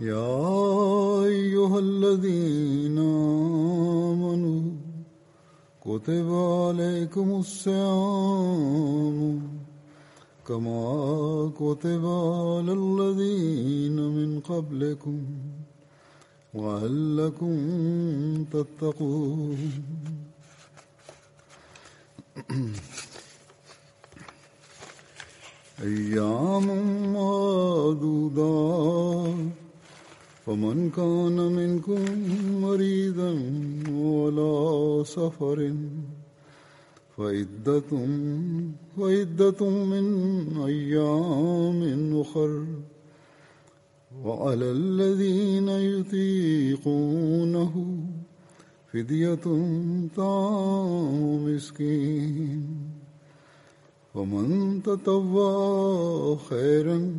يا أيها الذين آمنوا كتب عليكم الصيام كما كتب على الذين من قبلكم لعلكم تتقون. أيام معدودات فمن كان منكم مريضا ولا سفر فعدة فعدة من أيام أخر. وعلى الذين يطيقونه فدية طعام مسكين. ومن تطوع خيرا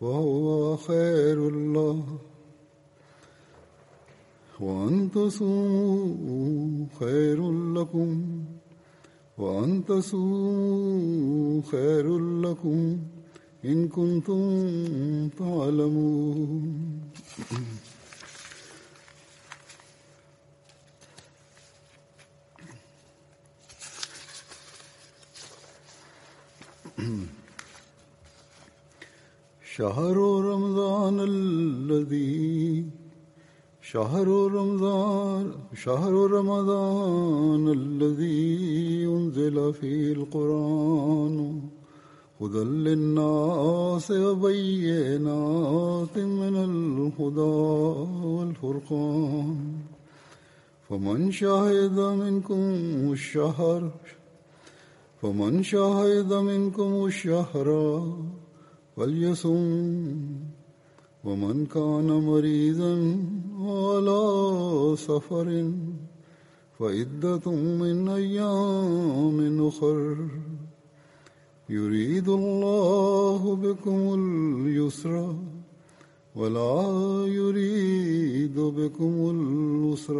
فهو خير الله. وأن تصوموا خير لكم. وأن تصوموا خير لكم إن كنتم تعلمون. شهر رمضان الذي شهر رمضان شهر رمضان الذي أنزل فيه القرآن هدى للناس وبينات من الهدى والفرقان فمن شهد منكم الشهر فمن شهد منكم الشهر فليصم ومن كان مريضا على سفر فعدة من أيام أخر. يريد الله بكم اليسر ولا يريد بكم العسر.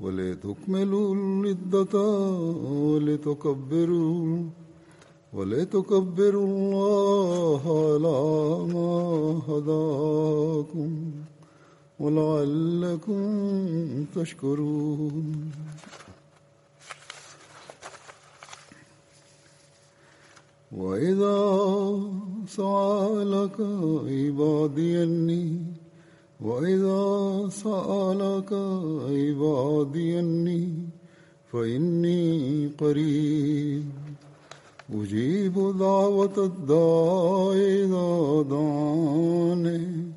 ولتكملوا العدة ولتكبروا ولتكبروا الله على ما هداكم ولعلكم تشكرون. وإذا سألك عبادي أني وإذا سألك عبادي أني فإني قريب. أجيب دعوة الداع إذا دعاني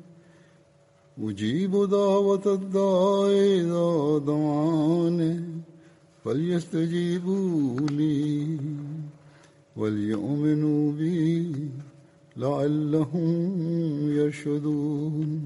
أجيب دعوة الداع إذا دعاني فليستجيبوا لي وليؤمنوا بي لعلهم يرشدون.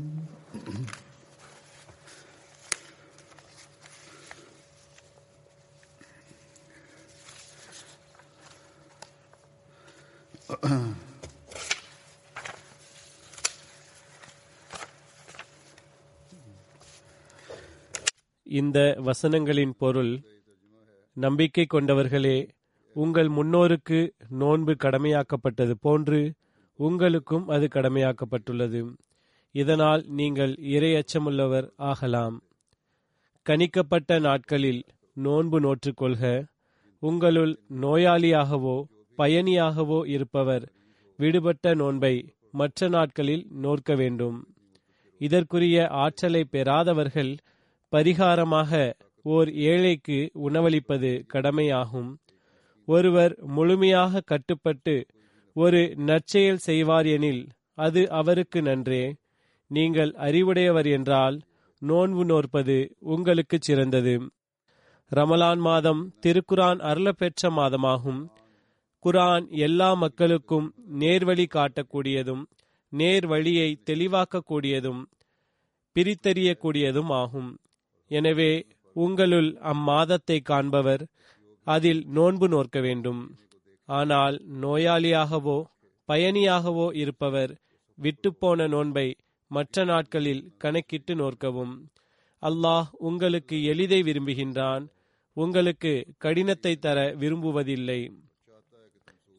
இந்த வசனங்களின் பொருள் நம்பிக்கை கொண்டவர்களே உங்கள் முன்னோருக்கு நோன்பு கடமையாக்கப்பட்டது போன்று உங்களுக்கும் அது கடமையாக்கப்பட்டுள்ளது. இதனால் நீங்கள் இரையச்சமுள்ளவர் ஆகலாம். கணிக்கப்பட்ட நாட்களில் நோன்பு நோற்றுக்கொள்க. உங்களுள் நோயாளியாகவோ பயணியாகவோ இருப்பவர் விடுபட்ட நோன்பை மற்ற நாட்களில் நோற்க வேண்டும். இதற்குரிய ஆற்றலை பெறாதவர்கள் பரிகாரமாக ஓர் ஏழைக்கு உணவளிப்பது கடமையாகும். ஒருவர் முழுமையாக கட்டுப்பட்டு ஒரு நற்செயல் செய்வார் எனில் அது அவருக்கு நன்றே. நீங்கள் அறிவுடையவர் என்றால் நோன்பு நோற்பது உங்களுக்கு சிறந்தது. ரமலான் மாதம் திருக்குரான் அருளப்பெற்ற மாதமாகும். குரான் எல்லா மக்களுக்கும் நேர்வழி காட்டக்கூடியதும் நேர் வழியை தெளிவாக்கக்கூடியதும் பிரித்தறியக்கூடியதும் ஆகும். எனவே உங்களுள் அம்மாதத்தை காண்பவர் அதில் நோன்பு நோக்க வேண்டும். ஆனால் நோயாளியாகவோ பயணியாகவோ இருப்பவர் விட்டுப்போன நோன்பை மற்ற நாட்களில் கணக்கிட்டு நோக்கவும் அல்லாஹ் உங்களுக்கு எளிதை விரும்புகின்றான் உங்களுக்கு கடினத்தை தர விரும்புவதில்லை.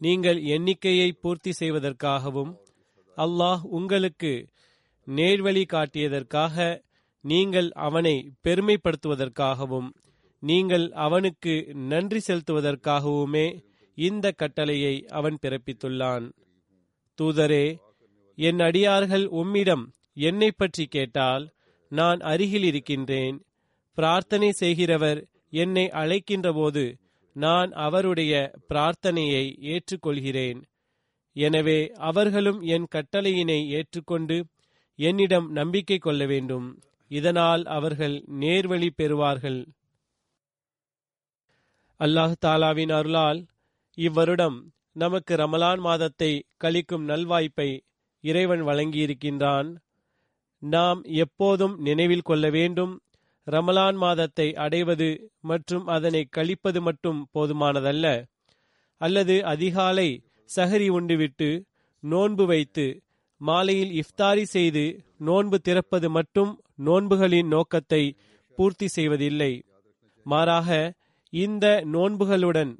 நீங்கள் எண்ணிக்கையை பூர்த்தி செய்வதற்காகவும் அல்லாஹ் உங்களுக்கு நேர்வழி காட்டியதற்காக நீங்கள் அவனை பெருமைப்படுத்துவதற்காகவும் நீங்கள் அவனுக்கு நன்றி செலுத்துவதற்காகவுமே இந்த கட்டளையை அவன் பிறப்பித்துள்ளான். தூதரே என் அடியார்கள் உம்மிடம் என்னை பற்றி கேட்டால் நான் அருகில் இருக்கின்றேன். பிரார்த்தனை செய்கிறவர் என்னை அழைக்கின்ற போது நான் அவருடைய பிரார்த்தனையை ஏற்றுக்கொள்கிறேன். எனவே அவர்களும் என் கட்டளையினை ஏற்றுக்கொண்டு என்னிடம் நம்பிக்கை கொள்ள வேண்டும். இதனால் அவர்கள் நேர்வழி பெறுவார்கள். அல்லாஹ் தாலாவின் அருளால் இவ்வருடம் நமக்கு ரமலான் மாதத்தை கழிக்கும் நல்வாய்ப்பை இறைவன் வழங்கியிருக்கின்றான். நாம் எப்போதும் நினைவில் கொள்ள வேண்டும் ரமலான் மாதத்தை அடைவது மற்றும் அதனை கழிப்பது மட்டும் போதுமானதல்ல. அல்லது அதிகாலை சஹரி உண்டுவிட்டு நோன்பு வைத்து மாலையில் இஃப்தாரி செய்து நோன்பு திறப்பது மட்டும் நோன்புகளின் நோக்கத்தை பூர்த்தி செய்வதில்லை. மாறாக இந்த நோன்புகளுடன்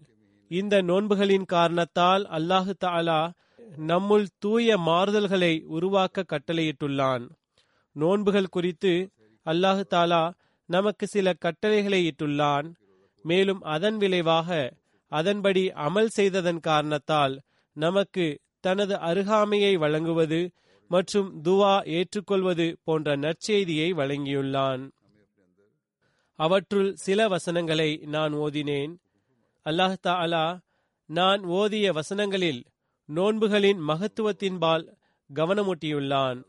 இந்த நோன்புகளின் காரணத்தால் அல்லாஹு தாலா நம்முள் தூய மாறுதல்களை உருவாக்க கட்டளையிட்டுள்ளான். நோன்புகள் குறித்து அல்லாஹு தாலா நமக்கு சில கட்டளைகளை இட்டுள்ளான். மேலும் அதன் விளைவாக அதன்படி அமல் செய்ததன் காரணத்தால் நமக்கு தனது அருகாமையை வழங்குவது மற்றும் துவா ஏற்றுக்கொள்வது போன்ற நற்செய்தியை வழங்கியுள்ளான். அவற்றுள் சில வசனங்களை நான் ஓதினேன். அல்லாஹ் தாலா நான் ஓதிய வசனங்களில் நோன்புகளின் மகத்துவத்தின்பால் கவனமூட்டியுள்ளான்.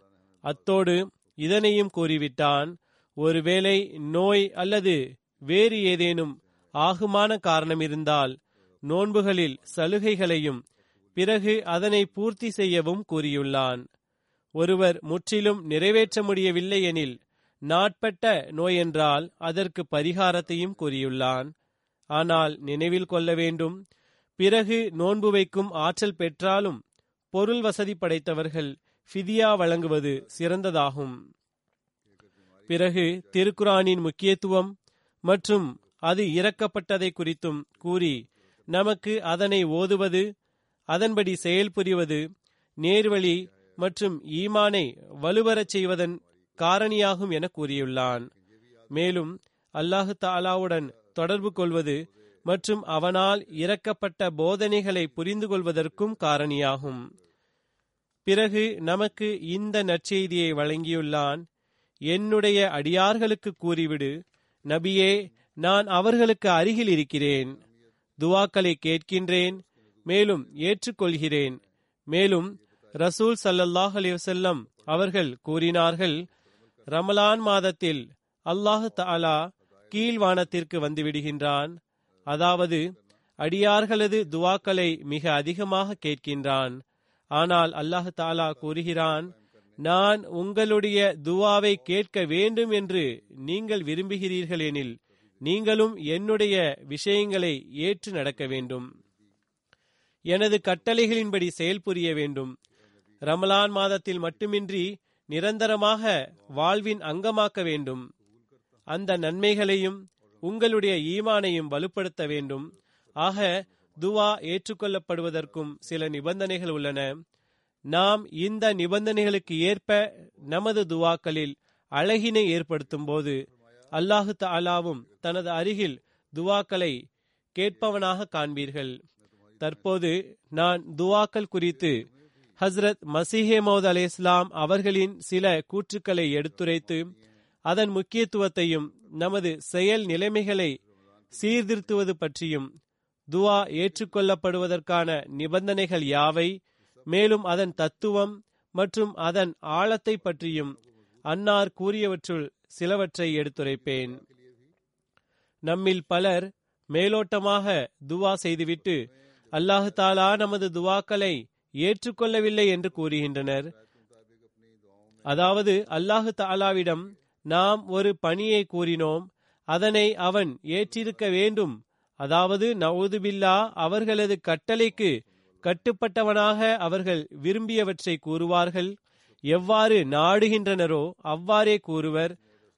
அத்தோடு இதனையும் கூறிவிட்டான் ஒருவேளை நோய் அல்லது வேறு ஏதேனும் ஆகுமான காரணம் இருந்தால் நோன்புகளில் சலுகைகளையும் பிறகு அதனை பூர்த்தி செய்யவும் கூறியுள்ளான். ஒருவர் முற்றிலும் நிறைவேற்ற முடியவில்லை எனில் நாட்பட்ட நோயென்றால் அதற்கு பரிகாரத்தையும் கூறியுள்ளான். ஆனால் நினைவில் கொள்ள வேண்டும். பிறகு நோன்பு வைக்கும் ஆற்றல் பெற்றாலும் பொருள் வசதி படைத்தவர்கள் ஃபிதியா வழங்குவது சிறந்ததாகும். பிறகு திருக்குரானின் முக்கியத்துவம் மற்றும் அது இறக்கப்பட்டதை குறித்தும் கூறி நமக்கு அதனை ஓதுவது அதன்படி செயல்புரிவது நேர்வழி மற்றும் ஈமானை வலுவரச் செய்வதன் காரணியாகும் என கூறியுள்ளான். மேலும் அல்லாஹு தாலாவுடன் தொடர்பு கொள்வது மற்றும் அவனால் இறக்கப்பட்ட போதனைகளை புரிந்து கொள்வதற்கும் காரணியாகும். பிறகு நமக்கு இந்த நற்செய்தியை வழங்கியுள்ளான். என்னுடைய அடியார்களுக்கு கூறிவிடு நபியே நான் அவர்களுக்கு அருகில் இருக்கிறேன். துவாக்களை கேட்கின்றேன் மேலும் ஏற்றுக்கொள்கிறேன். மேலும் ரசூல் சல்லல்லாஹ் அலிவசல்லம் அவர்கள் கூறினார்கள் ரமலான் மாதத்தில் அல்லாஹு தாலா கீழ்வானத்திற்கு வந்துவிடுகின்றான். அதாவது அடியார்களது துவாக்களை மிக அதிகமாக கேட்கின்றான். ஆனால் அல்லாஹு தாலா கூறுகிறான் நான் உங்களுடைய துவாவை கேட்க வேண்டும் என்று நீங்கள் விரும்புகிறீர்கள் எனில் நீங்களும் என்னுடைய விஷயங்களை ஏற்று நடக்க வேண்டும். எனது கட்டளைகளின்படி செயல்புரிய வேண்டும். ரமலான் மாதத்தில் மட்டுமின்றி நிரந்தரமாக வாழ்வின் அங்கமாக்க வேண்டும். அந்த நன்மைகளையும் உங்களுடைய ஈமானையும் வலுப்படுத்த வேண்டும். ஆக துவா ஏற்றுக்கொள்ளப்படுவதற்கும் சில நிபந்தனைகள் உள்ளன. நாம் இந்த நிபந்தனைகளுக்கு ஏற்ப நமது துவாக்களில் அழகினை ஏற்படுத்தும் போது அல்லாஹு தாலாவும் தனது அருகில் துவாக்களை கேட்பவனாக காண்பீர்கள். தற்போது நான் துவாக்கள் குறித்து ஹஸ்ரத் மசீஹே மௌத் இஸ்லாம் அவர்களின் சில கூற்றுக்களை எடுத்துரைத்து அதன் முக்கியத்துவத்தையும் நமது செயல் நிலைமைகளை சீர்திருத்துவது பற்றியும் துவா ஏற்றுக்கொள்ளப்படுவதற்கான நிபந்தனைகள் யாவை மேலும் அதன் தத்துவம் மற்றும் அதன் ஆழத்தை பற்றியும் அன்னார் கூறியவற்றுள் சிலவற்றை எடுத்துரைப்பேன். நம்மில் பலர் மேலோட்டமாக துவா செய்துவிட்டு அல்லாஹு தாலா நமது துவாக்களை ஏற்றுக்கொள்ளவில்லை என்று கூறுகின்றனர். அதாவது அல்லாஹு தாலாவிடம் நாம் ஒரு பணியை கூறினோம் அதனை அவன் ஏற்றிருக்க வேண்டும். அதாவது நவுதுபில்லா அவர்களது கட்டளைக்கு கட்டுப்பட்டவனாக அவர்கள் விரும்பியவற்றை கூறுவார்கள். எவ்வாறு நாடுகின்றனரோ அவ்வாறே கூறுவர்.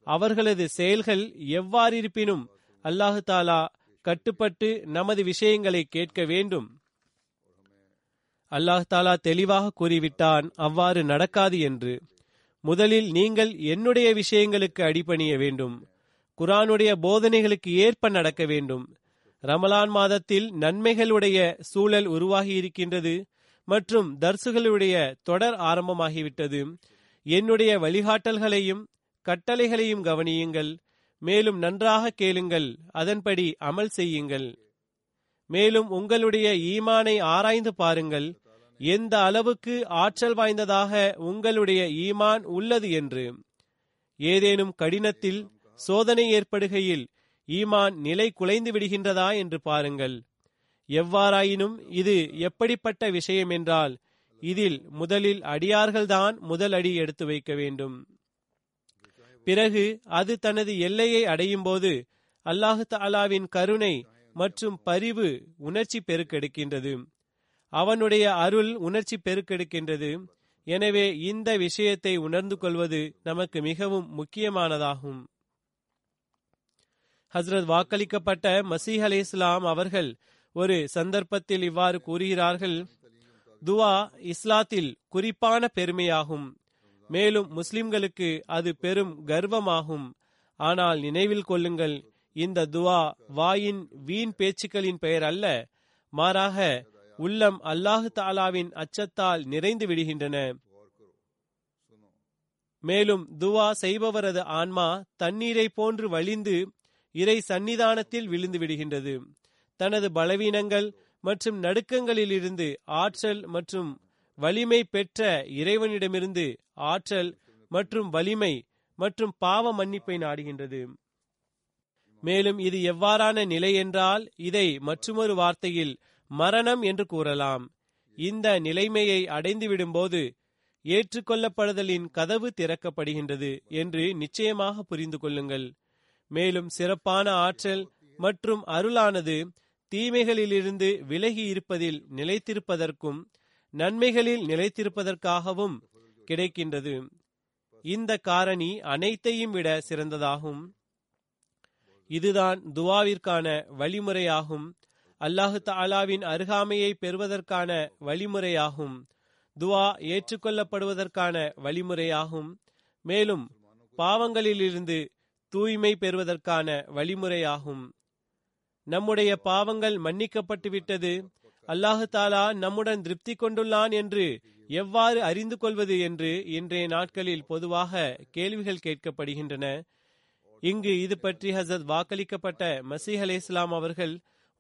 அவர்களது செயல்கள் எவ்வாறிருப்பினும் அல்லாஹு தாலா கட்டுப்பட்டு நமது விஷயங்களை கேட்க வேண்டும். அல்லாஹ் தாலா தெளிவாக கூறிவிட்டான் அவ்வாறு நடக்காது என்று. முதலில் நீங்கள் என்னுடைய விஷயங்களுக்கு அடிபணிய வேண்டும். குரானுடைய போதனைகளுக்கு ஏற்ப நடக்க வேண்டும். ரமலான் மாதத்தில் நன்மைகளுடைய சூழல் உருவாகி இருக்கின்றது மற்றும் தர்சுகளுடைய தொடர் ஆரம்பமாகிவிட்டது. என்னுடைய வழிகாட்டல்களையும் கட்டளைகளையும் கவனியுங்கள். மேலும் நன்றாக கேளுங்கள். அதன்படி அமல் செய்யுங்கள். மேலும் உங்களுடைய ஈமானை ஆராய்ந்து பாருங்கள். எந்த அளவுக்கு ஆற்றல் வாய்ந்ததாக உங்களுடைய ஈமான் உள்ளது என்று. ஏதேனும் கடினத்தில் சோதனை ஏற்படுகையில் ஈமான் நிலை குலைந்து விடுகின்றதா என்று பாருங்கள். எவ்வாறாயினும் இது எப்படிப்பட்ட விஷயம் என்றால் இதில் முதலில் அடியார்கள்தான் முதல் அடி எடுத்து வைக்க வேண்டும். பிறகு அது தனது எல்லையை அடையும் போது அல்லாஹு தாலாவின் கருணை மற்றும் பரிவு உணர்ச்சி பெருக்கெடுக்கின்றது. அவனுடைய அருள் உணர்ச்சி பெருக்கெடுக்கின்றது. எனவே இந்த விஷயத்தை உணர்ந்து கொள்வது நமக்கு மிகவும் முக்கியமானதாகும். ஹஸ்ரத் வாக்களிக்கப்பட்ட மசீஹ் அலி இஸ்லாம் அவர்கள் ஒரு சந்தர்ப்பத்தில் இவ்வாறு கூறுகிறார்கள் துவா இஸ்லாத்தில் குறிப்பான பெருமையாகும். மேலும் முஸ்லிம்களுக்கு அது பெரும் கர்வமாகும். ஆனால் நினைவில் கொள்ளுங்கள் இந்த துவா வாயின் வீண் பேச்சுக்களின் பெயர் அல்ல. மாறாக உள்ளம் அல்லாஹு தாலாவின் அச்சத்தால் நிறைந்து விடுகின்றன. மேலும் துவா செய்பவரது ஆன்மா தண்ணீரை போன்று வழிந்து இறை சன்னிதானத்தில் விழுந்து விடுகின்றது. தனது பலவீனங்கள் மற்றும் நடுக்கங்களிலிருந்து ஆற்றல் மற்றும் வலிமை பெற்ற இறைவனிடமிருந்து ஆற்றல் மற்றும் வலிமை மற்றும் பாவ மன்னிப்பை நாடுகின்றது. மேலும் இது எவ்வாறான நிலை என்றால் இதை மற்றொரு வார்த்தையில் மரணம் என்று கூறலாம். இந்த நிலைமையை அடைந்துவிடும் போது ஏற்றுக்கொள்ளப்படுதலின் கதவு திறக்கப்படுகின்றது என்று நிச்சயமாக புரிந்து கொள்ளுங்கள். மேலும் சிறப்பான ஆற்றல் மற்றும் அருளானது தீமைகளிலிருந்து விலகி இருப்பதில் நிலைத்திருப்பதற்கும் நன்மைகளில் நிலைத்திருப்பதற்காகவும் கிடைக்கின்றது. இந்த காரணி அனைத்தையும் விட சிறந்ததாகும். இதுதான் துவாவிற்கான வழிமுறையாகும். அல்லாஹு தாலாவின் அருகாமையை பெறுவதற்கான வழிமுறையாகும். துவா ஏற்றுக்கொள்ளப்படுவதற்கான வழிமுறையாகும். மேலும் பாவங்களிலிருந்து தூய்மை பெறுவதற்கான வழிமுறையாகும். நம்முடைய பாவங்கள் மன்னிக்கப்பட்டு விட்டது அல்லாஹு தாலா நம்முடன் திருப்தி கொண்டுள்ளான் என்று எவ்வாறு அறிந்து கொள்வது என்று இன்றைய நாட்களில் பொதுவாக கேள்விகள் கேட்கப்படுகின்றன. இங்கு இது பற்றி ஹசத் வாக்களிக்கப்பட்ட மசீஹ் அலே இஸ்லாம் அவர்கள்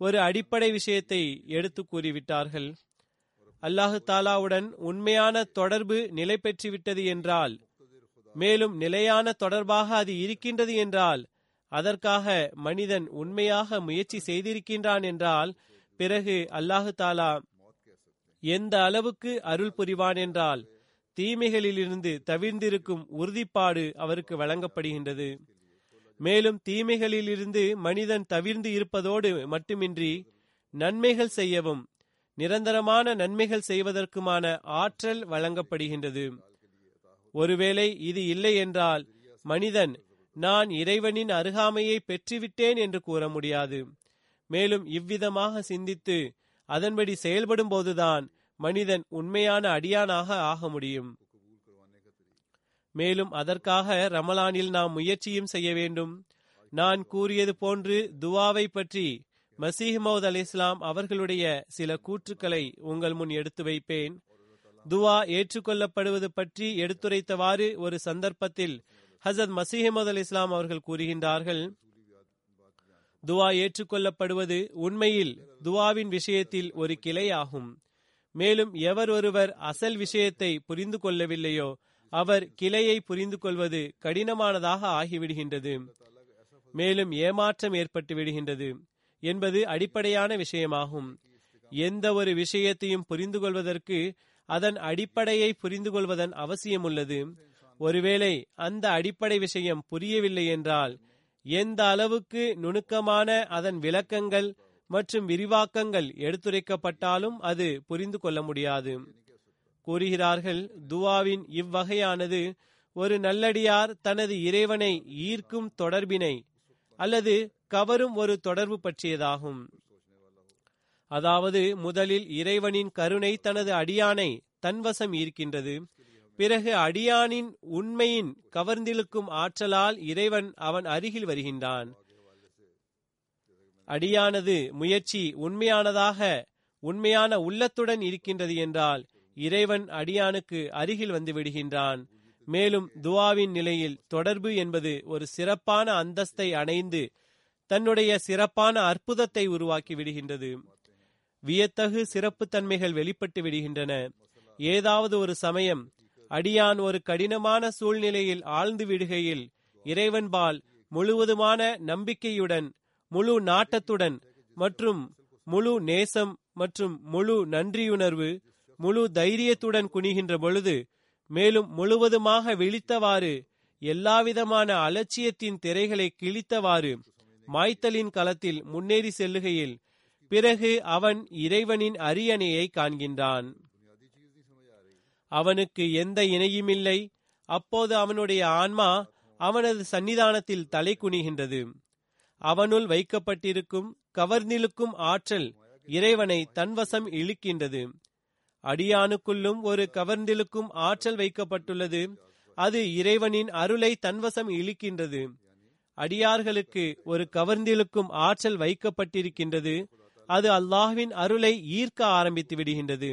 ஒரு அடிப்படை விஷயத்தை எடுத்து கூறிவிட்டார்கள். அல்லாஹு தாலாவுடன் உண்மையான தொடர்பு நிலை பெற்றுவிட்டது என்றால் மேலும் நிலையான தொடர்பாக அது இருக்கின்றது என்றால் அதற்காக மனிதன் உண்மையாக முயற்சி செய்திருக்கின்றான் என்றால் பிறகு அல்லாஹு தாலா எந்த அளவுக்கு அருள் புரிவான் என்றால் தீமைகளிலிருந்து தவிர்ந்திருக்கும் உறுதிப்பாடு அவருக்கு வழங்கப்படுகின்றது. மேலும் தீமைகளிலிருந்து மனிதன் தவிர்ந்து இருப்பதோடு மட்டுமின்றி நன்மைகள் செய்யவும் நிரந்தரமான நன்மைகள் செய்வதற்குமான ஆற்றல் வழங்கப்படுகின்றது. ஒருவேளை இது இல்லை என்றால் மனிதன் நான் இறைவனின் அருகாமையை பெற்றுவிட்டேன் என்று கூற முடியாது. மேலும் இவ்விதமாக சிந்தித்து அதன்படி செயல்படும் போதுதான் மனிதன் உண்மையான அடியானாக ஆக முடியும். மேலும் அதற்காக ரமலானில் நாம் முயற்சியும் செய்ய வேண்டும். நான் கூறியது போன்று துவாவை பற்றி மசீஹ் மௌத் அலி இஸ்லாம் அவர்களுடைய சில கூற்றுக்களை உங்கள் முன் எடுத்து வைப்பேன். துவா ஏற்றுக்கொள்ளப்படுவது பற்றி எடுத்துரைத்தவாறு ஒரு சந்தர்ப்பத்தில் ஹசத் மசீஹமது அலி இஸ்லாம் அவர்கள் கூறுகின்றார்கள். துவா ஏற்றுக்கொள்ளப்படுவது உண்மையில் துவாவின் விஷயத்தில் ஒரு கிளை ஆகும் மேலும் எவர் ஒருவர் அசல் விஷயத்தை புரிந்து கொள்ளவில்லையோ அவர் கிளையை புரிந்து கொள்வது கடினமானதாக ஆகிவிடுகின்றது. மேலும் ஏமாற்றம் ஏற்பட்டு விடுகின்றது என்பது அடிப்படையான விஷயமாகும். எந்த ஒரு விஷயத்தையும் புரிந்து கொள்வதற்கு அதன் அடிப்படையை புரிந்து கொள்வதன் அவசியம் உள்ளது ஒருவேளை அந்த அடிப்படை விஷயம் புரியவில்லை என்றால் எந்த அளவுக்கு நுணுக்கமான அதன் விளக்கங்கள் மற்றும் விரிவாக்கங்கள் எடுத்துரைக்கப்பட்டாலும் அது புரிந்து கொள்ள முடியாது. கூறுகிறார்கள் துவாவின் இவ்வகையானது ஒரு நல்லடியார் தனது இறைவனை ஈர்க்கும் தொடர்பினை அல்லது கவரும் ஒரு தொடர்பு பற்றியதாகும். அதாவது முதலில் இறைவனின் கருணை தனது அடியானை தன்வசம் ஈர்க்கின்றது பிறகு அடியானின் உண்மையின் கவர்ந்திழுக்கும் ஆற்றலால் இறைவன் அவன் அருகில் வருகின்றான். அடியானது முயற்சி உண்மையானதாக உண்மையான உள்ளத்துடன் இருக்கின்றது என்றால் இறைவன் அடியானுக்கு அருகில் வந்து விடுகின்றான். மேலும் துவாவின் நிலையில் தொடர்பு என்பது ஒரு சிறப்பான அந்தஸ்தை அடைந்து தன்னுடைய சிறப்பான அற்புதத்தை உருவாக்கி விடுகின்றது. வியத்தகு சிறப்பு தன்மைகள் வெளிப்பட்டு விடுகின்றன. ஏதாவது ஒரு சமயம் அடியான் ஒரு கடினமான சூழ்நிலையில் ஆழ்ந்து விடுகையில் இறைவன்பால் முழுவதுமான நம்பிக்கையுடன் முழு நாட்டத்துடன் மற்றும் முழு நேசம் மற்றும் முழு நன்றியுணர்வு முழு தைரியத்துடன் குனிகின்ற பொழுது மேலும் முழுவதுமாக விழித்தவாறு எல்லாவிதமான அலட்சியத்தின் திரைகளை கிழித்தவாறு மாய்த்தலின் களத்தில் முன்னேறி செல்லுகையில் பிறகு அவன் இறைவனின் அரியணையை காண்கின்றான். அவனுக்கு எந்த இணையுமில்லை. அப்போது அவனுடைய ஆன்மா அவனது சன்னிதானத்தில் தலை குனிகின்றது. அவனுள் வைக்கப்பட்டிருக்கும் கவர்ந்திழுக்கும் ஆற்றல் இறைவனை தன்வசம் இழுக்கின்றது. அடியானுக்குள்ளும் ஒரு கவர்ந்திழுக்கும் ஆற்றல் வைக்கப்பட்டுள்ளது. அது இறைவனின் அருளை தன்வசம் இழுக்கின்றது. அடியார்களுக்கு ஒரு கவர்ந்திழுக்கும் ஆற்றல் வைக்கப்பட்டிருக்கின்றது. அது அல்லாஹுவின் அருளை ஈர்க்க ஆரம்பித்து விடுகின்றது.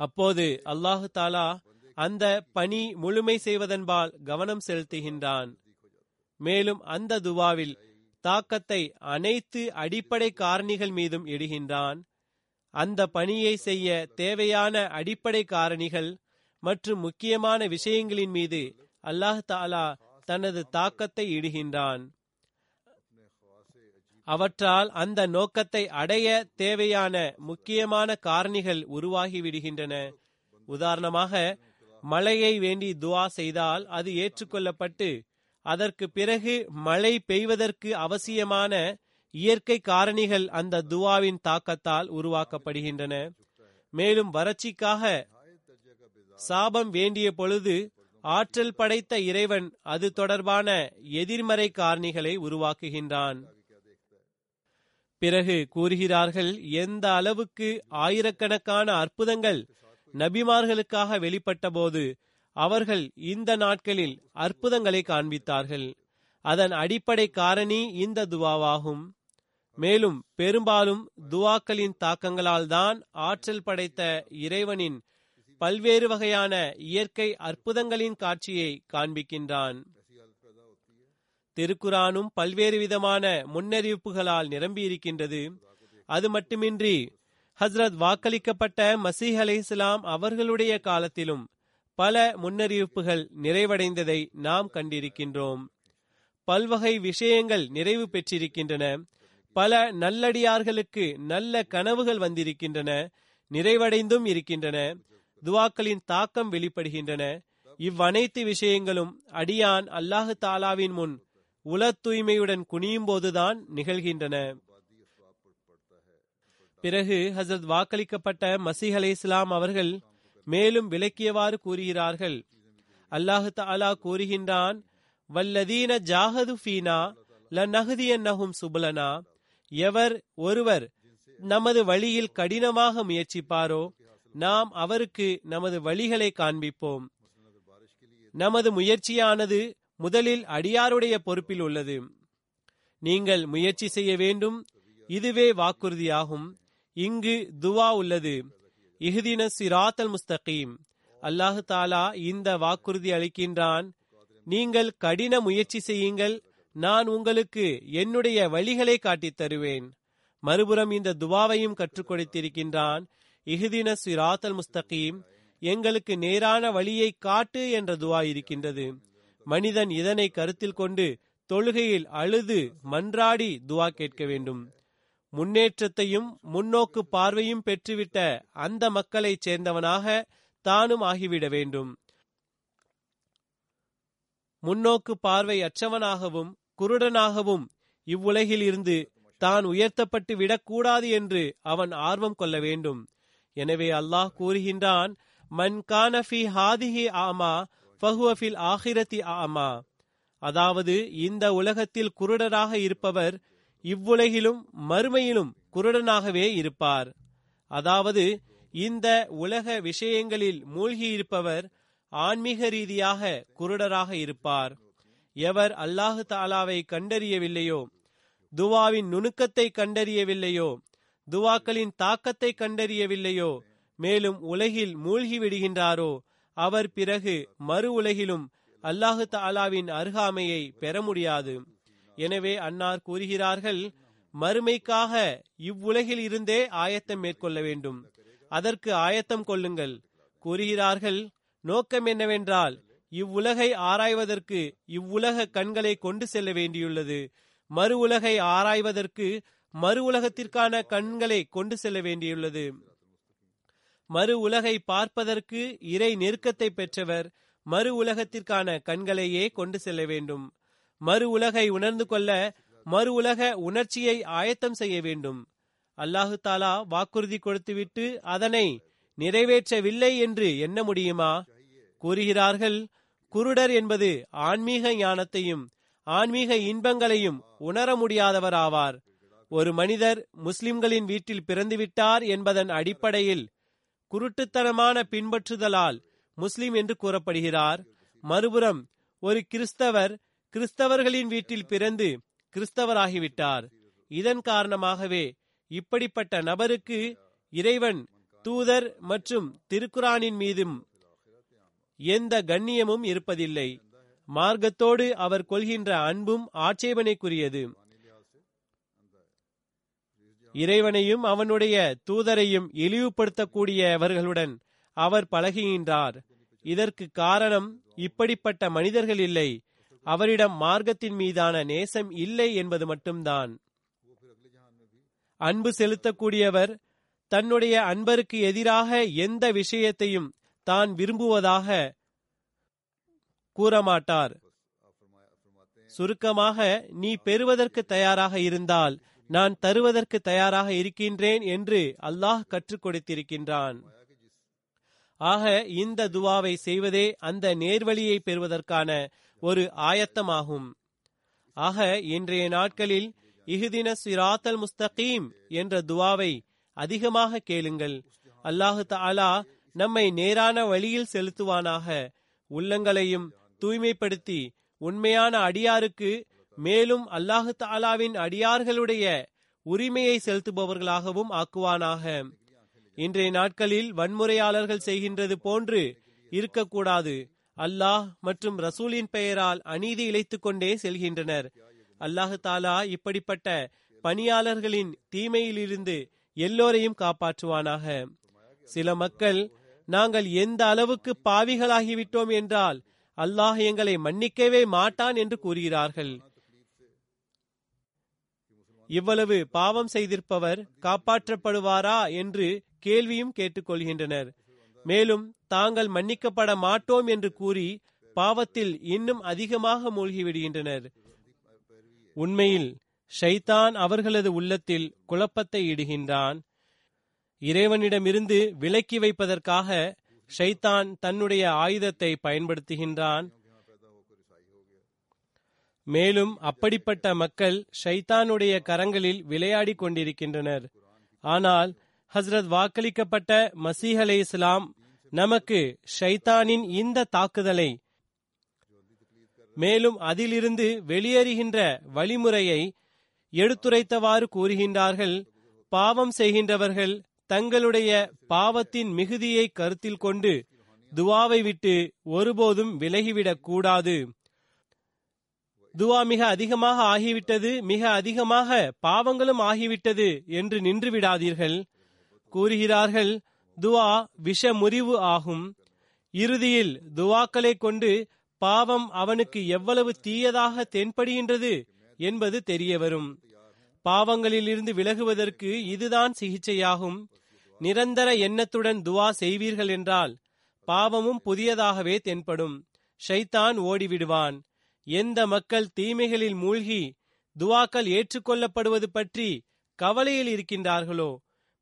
அப்போது அல்லாஹு தாலா அந்த பணி முழுமை செய்வதன்பால் கவனம் செலுத்துகின்றான். மேலும் அந்த துவாவில் தாக்கத்தை அனைத்து அடிப்படை காரணிகள் மீதும் இடுகின்றான். அந்த பணியை செய்ய தேவையான அடிப்படை காரணிகள் மற்றும் முக்கியமான விஷயங்களின் மீது அல்லாஹ் தாலா தனது தாக்கத்தை இடுகின்றான். அவற்றால் அந்த நோக்கத்தை அடைய தேவையான முக்கியமான காரணிகள் உருவாகிவிடுகின்றன. உதாரணமாக மழையை வேண்டி துவா செய்தால் அது ஏற்றுக்கொள்ளப்பட்டு அதற்கு பிறகு மழை பெய்வதற்கு அவசியமான இயற்கை காரணிகள் அந்த துவாவின் தாக்கத்தால் உருவாக்கப்படுகின்றன. மேலும் வறட்சிக்காக சாபம் வேண்டிய பொழுது ஆற்றல் படைத்த இறைவன் அது தொடர்பான எதிர்மறை காரணிகளை உருவாக்குகின்றான். பிறகு கூறுகிறார்கள் எந்த அளவுக்கு ஆயிரக்கணக்கான அற்புதங்கள் நபிமார்களுக்காக வெளிப்பட்ட போது அவர்கள் இந்த நாட்களில் அற்புதங்களை காண்பித்தார்கள். அதன் அடிப்படை காரணி இந்த துவாவாகும். மேலும் பெரும்பாலும் துவாக்களின் தாக்கங்களால் தான் ஆற்றல் படைத்த இறைவனின் பல்வேறு வகையான இயற்கை அற்புதங்களின் காட்சியை காண்பிக்கின்றான். திருக்குரானும் பல்வேறு விதமான முன்னறிவிப்புகளால் நிரம்பியிருக்கின்றது. அது மட்டுமின்றி ஹஸ்ரத் வாக்களிக்கப்பட்ட மசீஹ் அலி இஸ்லாம் அவர்களுடைய காலத்திலும் பல முன்னறிவிப்புகள் நிறைவடைந்ததை நாம் கண்டிருக்கின்றோம். பல்வகை விஷயங்கள் நிறைவு பெற்றிருக்கின்றன. பல நல்லடியார்களுக்கு நல்ல கனவுகள் வந்திருக்கின்றன நிறைவடைந்தும் இருக்கின்றன துவாக்களின் தாக்கம் வெளிப்படுகின்றன. இவ்வனைத்து விஷயங்களும் அடியான் அல்லாஹு தாலாவின் முன் உல தூய்மையுடன் குனியும் போதுதான் நிகழ்கின்றன. பிறகு ஹசரத் வாக்களிக்கப்பட்ட மசீஹ் அலை இஸ்லாம் அவர்கள் மேலும் விளக்கியவாறு கூறுகிறார்கள். அல்லாஹு தாலா கூறுகின்றான் வல்லதீன ஜாகது ஃபீனா லநஹதியன்னஹும் சுபலனா. எவர் ஒருவர் நமது வழியில் கடினமாக முயற்சிப்பாரோ நாம் அவருக்கு நமது வழிகளை காண்பிப்போம். நமது முயற்சியானது முதலில் அடியாருடைய பொறுப்பில் உள்ளது. நீங்கள் முயற்சி செய்ய வேண்டும் இதுவே வாக்குறுதியாகும். இங்கு துவா உள்ளது. இஹ்தின சிராத்தல் முஸ்தகீம். அல்லாஹு தாலா இந்த வாக்குறுதி அளிக்கின்றான். நீங்கள் கடின முயற்சி செய்யுங்கள் நான் உங்களுக்கு என்னுடைய வழிகளை காட்டித் தருவேன். மறுபுறம் இந்த துவாவையும் கற்றுக் கொடுத்திருக்கின்றான். இஹுதின சிராத்தல் முஸ்தகீம். எங்களுக்கு நேரான வழியை காட்டு என்ற துவா இருக்கின்றது. மனிதன் இதனை கருத்தில் கொண்டு தொழுகையில் அழுது மன்றாடி துவா கேட்க வேண்டும். முன்னேற்றத்தையும் முன்னோக்கு பார்வையும் பெற்றுவிட்ட அந்த மக்களைச் சேர்ந்தவனாக தானும் ஆகிவிட வேண்டும். முன்னோக்கு பார்வை அற்றவனாகவும் குருடனாகவும் இவ்வுலகில் இருந்து தான் உயர்த்தப்பட்டு விடக்கூடாது என்று அவன் ஆர்வம் கொள்ள வேண்டும். எனவே அல்லாஹ் கூறுகின்றான் மன் கானஃபி ஹாதிஹி ஆமா ஃபஹுவஃபில் ஆஹிரத்தி ஆமா அதாவது இந்த உலகத்தில் குருடராக இருப்பவர் இவ்வுலகிலும் மறுமையிலும் குருடனாகவே இருப்பார். அதாவது இந்த உலக விஷயங்களில் மூழ்கியிருப்பவர் ஆன்மீக ரீதியாக குருடராக இருப்பார். எவர் அல்லாஹு தாலாவை கண்டறியவில்லையோ? துவாவின் நுணுக்கத்தை கண்டறியவில்லையோ? துவாக்களின் தாக்கத்தை கண்டறியவில்லையோ? மேலும் உலகில் மூழ்கி விடுகின்றாரோ அவர் பிறகு மறு உலகிலும் அல்லாஹு தாலாவின் அருகாமையை பெற முடியாது. எனவே அன்னார் கூறுகிறார்கள் மறுமைக்காக இவ்வுலகில் இருந்தே ஆயத்தம் மேற்கொள்ள வேண்டும். அதற்கு ஆயத்தம் கொள்ளுங்கள். கூறுகிறார்கள் நோக்கம் என்னவென்றால் இவ்வுலகை ஆராய்வதற்கு இவ்வுலக கண்களை கொண்டு செல்ல வேண்டியுள்ளது. மறு உலகை ஆராய்வதற்கு மறு உலகத்திற்கான கண்களை கொண்டு செல்ல வேண்டியுள்ளது. மறு உலகை பார்ப்பதற்கு இறை நெருக்கத்தை பெற்றவர் மறு உலகத்திற்கான கண்களையே கொண்டு செல்ல வேண்டும். மறு உலகை உணர்ந்து கொள்ள மறு உலக உணர்ச்சியை ஆயத்தம் செய்ய வேண்டும். அல்லாஹு தாலா வாக்குறுதி கொடுத்துவிட்டு அதனை நிறைவேற்றவில்லை என்று எண்ண முடியுமா? கூறுகிறார்கள் குருடர் என்பது ஆன்மீக ஞானத்தையும் ஆன்மீக இன்பங்களையும் உணர முடியாதவர் ஆவார் ஒரு மனிதர் முஸ்லிம்களின் வீட்டில் பிறந்துவிட்டார் என்பதன் அடிப்படையில் குருட்டுத்தனமான பின்பற்றுதலால் முஸ்லிம் என்று கூறப்படுகிறார். மறுபுறம் ஒரு கிறிஸ்தவர் கிறிஸ்தவர்களின் வீட்டில் பிறந்து கிறிஸ்தவராகிவிட்டார். இதன் காரணமாகவே இப்படிப்பட்ட நபருக்கு இறைவன் தூதர் மற்றும் திருக்குரானின் மீதும் எந்த கண்ணியமும் இருப்பதில்லை. மார்க்கத்தோடு அவர் கொள்கின்ற அன்பும் ஆட்சேபனைக்குரியது. இறைவனையும் அவனுடைய தூதரையும் இழிவுபடுத்தக்கூடியவர்களுடன் அவர் பழகுகின்றார். இதற்கு காரணம் இப்படிப்பட்ட மனிதர்கள் இல்லை. அவரிடம் மார்க்கத்தின் மீதான நேசம் இல்லை என்பது மட்டும்தான். அன்பு செலுத்தக்கூடியவர் தன்னுடைய அன்பருக்கு எதிராக எந்த விஷயத்தையும் தான் விரும்புவதாக கூறமாட்டார். சுருக்கமாக நீ பெறுவதற்கு தயாராக இருந்தால் நான் தருவதற்கு தயாராக இருக்கின்றேன் என்று அல்லாஹ் கற்றுக் கொடுத்திருக்கின்றான். ஆக இந்த துவாவை செய்வதே அந்த நேர்வழியை பெறுவதற்கான ஒரு ஆயத்தமாகும். ஆக இன்றைய நாட்களில் இஹுதின சிராத்தல் முஸ்தகீம் என்ற துவாவை அதிகமாக கேளுங்கள். அல்லாஹு தாலா நம்மை நேரான வழியில் செலுத்துவானாக. உள்ளங்களையும் தூய்மைப்படுத்தி உண்மையான அடியாருக்கு மேலும் அல்லாஹு தாலாவின் அடியார்களுடைய உரிமையை செலுத்துபவர்களாகவும் ஆக்குவானாக. இன்றைய நாட்களில் வன்முறையாளர்கள் செய்கின்றது போன்று இருக்கக்கூடாது. அல்லாஹ் மற்றும் ரசூலின் பெயரால் அநீதி இழைத்துக் கொண்டே செல்கின்றனர். அல்லாஹு தாலா இப்படிப்பட்ட பணியாளர்களின் தீமையிலிருந்து எல்லோரையும் காப்பாற்றுவானாக. சில மக்கள் நாங்கள் எந்த அளவுக்கு பாவிகளாகிவிட்டோம் என்றால் அல்லாஹ் எங்களை மன்னிக்கவே மாட்டான் என்று கூறுகிறார்கள். இவ்வளவு பாவம் செய்திருப்பவர் காப்பாற்றப்படுவாரா என்று கேள்வியும் கேட்டுக்கொள்கின்றனர். மேலும் தாங்கள் மன்னிக்கப்பட மாட்டோம் என்று கூறி பாவத்தில் இன்னும் அதிகமாக மூழ்கிவிடுகின்றனர். உண்மையில் ஷைத்தான் அவர்களது உள்ளத்தில் குழப்பத்தை இடுகின்றான். இறைவனிடமிருந்து விலக்கி வைப்பதற்காக ஷைத்தான் தன்னுடைய ஆயுதத்தை பயன்படுத்துகின்றான். மேலும் அப்படிப்பட்ட மக்கள் ஷைத்தானுடைய கரங்களில் விளையாடிக் கொண்டிருக்கின்றனர். ஆனால் ஹஸ்ரத் வாக்களிக்கப்பட்ட மசீஹ் அலை இஸ்லாம் நமக்கு ஷைத்தானின் இந்த தாக்குதலை மேலும் அதிலிருந்து வெளியேறுகின்ற வழிமுறையை எடுத்துரைத்தவாறு கூறுகின்றார்கள். பாவம் செய்கின்றவர்கள் தங்களுடைய பாவத்தின் மிகுதியை கருத்தில் கொண்டு துவாவை விட்டு ஒருபோதும் விலகிவிடக் கூடாது. துவா மிக அதிகமாக ஆகிவிட்டது மிக அதிகமாக பாவங்களும் ஆகிவிட்டது என்று நின்று விடாதீர்கள் கூறுகிறார்கள் துவா விஷ முறிவு ஆகும். இறுதியில் துவாக்களை கொண்டு பாவம் அவனுக்கு எவ்வளவு தீயதாக தென்படுகின்றது என்பது தெரிய வரும் விலகுவதற்கு இதுதான் சிகிச்சையாகும். நிரந்தர எண்ணத்துடன் துவா செய்வீர்கள் என்றால் பாவமும் புதியதாகவே தென்படும். ஷைத்தான் ஓடிவிடுவான். எந்த மக்கள் தீமைகளில் மூழ்கி துவாக்கள் ஏற்றுக்கொள்ளப்படுவது பற்றி கவலையில் இருக்கின்றார்களோ?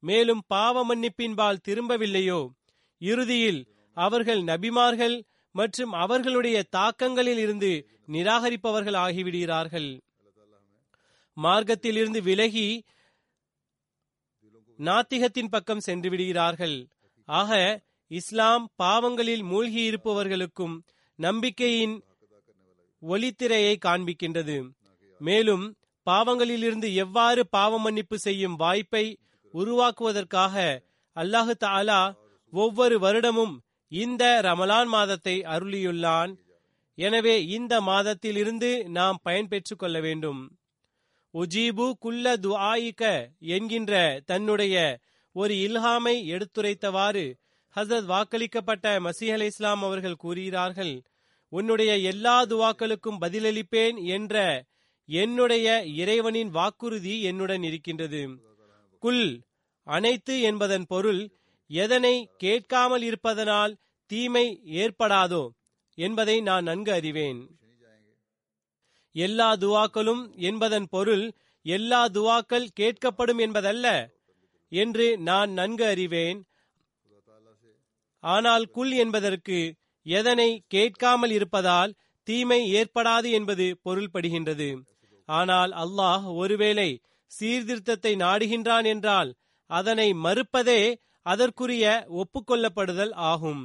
மேலும் பாவ மன்னிப்பின்பால் திரும்பவில்லையோ? இறுதியில் அவர்கள் நபிமார்கள் மற்றும் அவர்களுடைய தாக்கங்களில் இருந்து நிராகரிப்பவர்கள் ஆகிவிடுகிறார்கள் மார்க்கத்திலிருந்து விலகி நாத்திகத்தின் பக்கம் சென்று விடுகிறார்கள். ஆக இஸ்லாம் பாவங்களில் மூழ்கி இருப்பவர்களுக்கும் நம்பிக்கையின் ஒளித்திரையை காண்பிக்கின்றது. மேலும் பாவங்களிலிருந்து எவ்வாறு பாவ மன்னிப்பு செய்யும் வாய்ப்பை உருவாக்குவதற்காக அல்லாஹு தாலா ஒவ்வொரு வருடமும் இந்த ரமலான் மாதத்தை அருளியுள்ளான். எனவே இந்த மாதத்தில் இருந்து நாம் பயன்பெற்றுக் கொள்ள வேண்டும். உஜீபு குல்ல துஆயிக்க என்கின்ற தன்னுடைய ஒரு இல்ஹாமை எடுத்துரைத்தவாறு ஹசரத் வாக்களிக்கப்பட்ட மசீஹ் அலி இஸ்லாம் அவர்கள் கூறுகிறார்கள் உன்னுடைய எல்லா துவாக்களுக்கும் பதிலளிப்பேன் என்ற என்னுடைய இறைவனின் வாக்குறுதி என்னுடன் இருக்கின்றது. குல் அனைத்து என்பதன் பொருள் எதனை கேட்காமல் இருப்பதனால் தீமை ஏற்படாதோ என்பதை நான் நன்கு அறிவேன். எல்லா துவாக்களும் என்பதன் பொருள் எல்லா துவாக்கள் கேட்கப்படும் என்பதல்ல என்று நான் நன்கு அறிவேன். ஆனால் குல் என்பதற்கு எதனை கேட்காமல் இருப்பதால் தீமை ஏற்படாது என்பது பொருள்படுகின்றது. ஆனால் அல்லாஹ் ஒருவேளை சீர்திருத்தத்தை நாடுகின்றான் என்றால் அதனை மறுப்பதே அதற்குரிய ஒப்புக்கொள்ளப்படுதல் ஆகும்.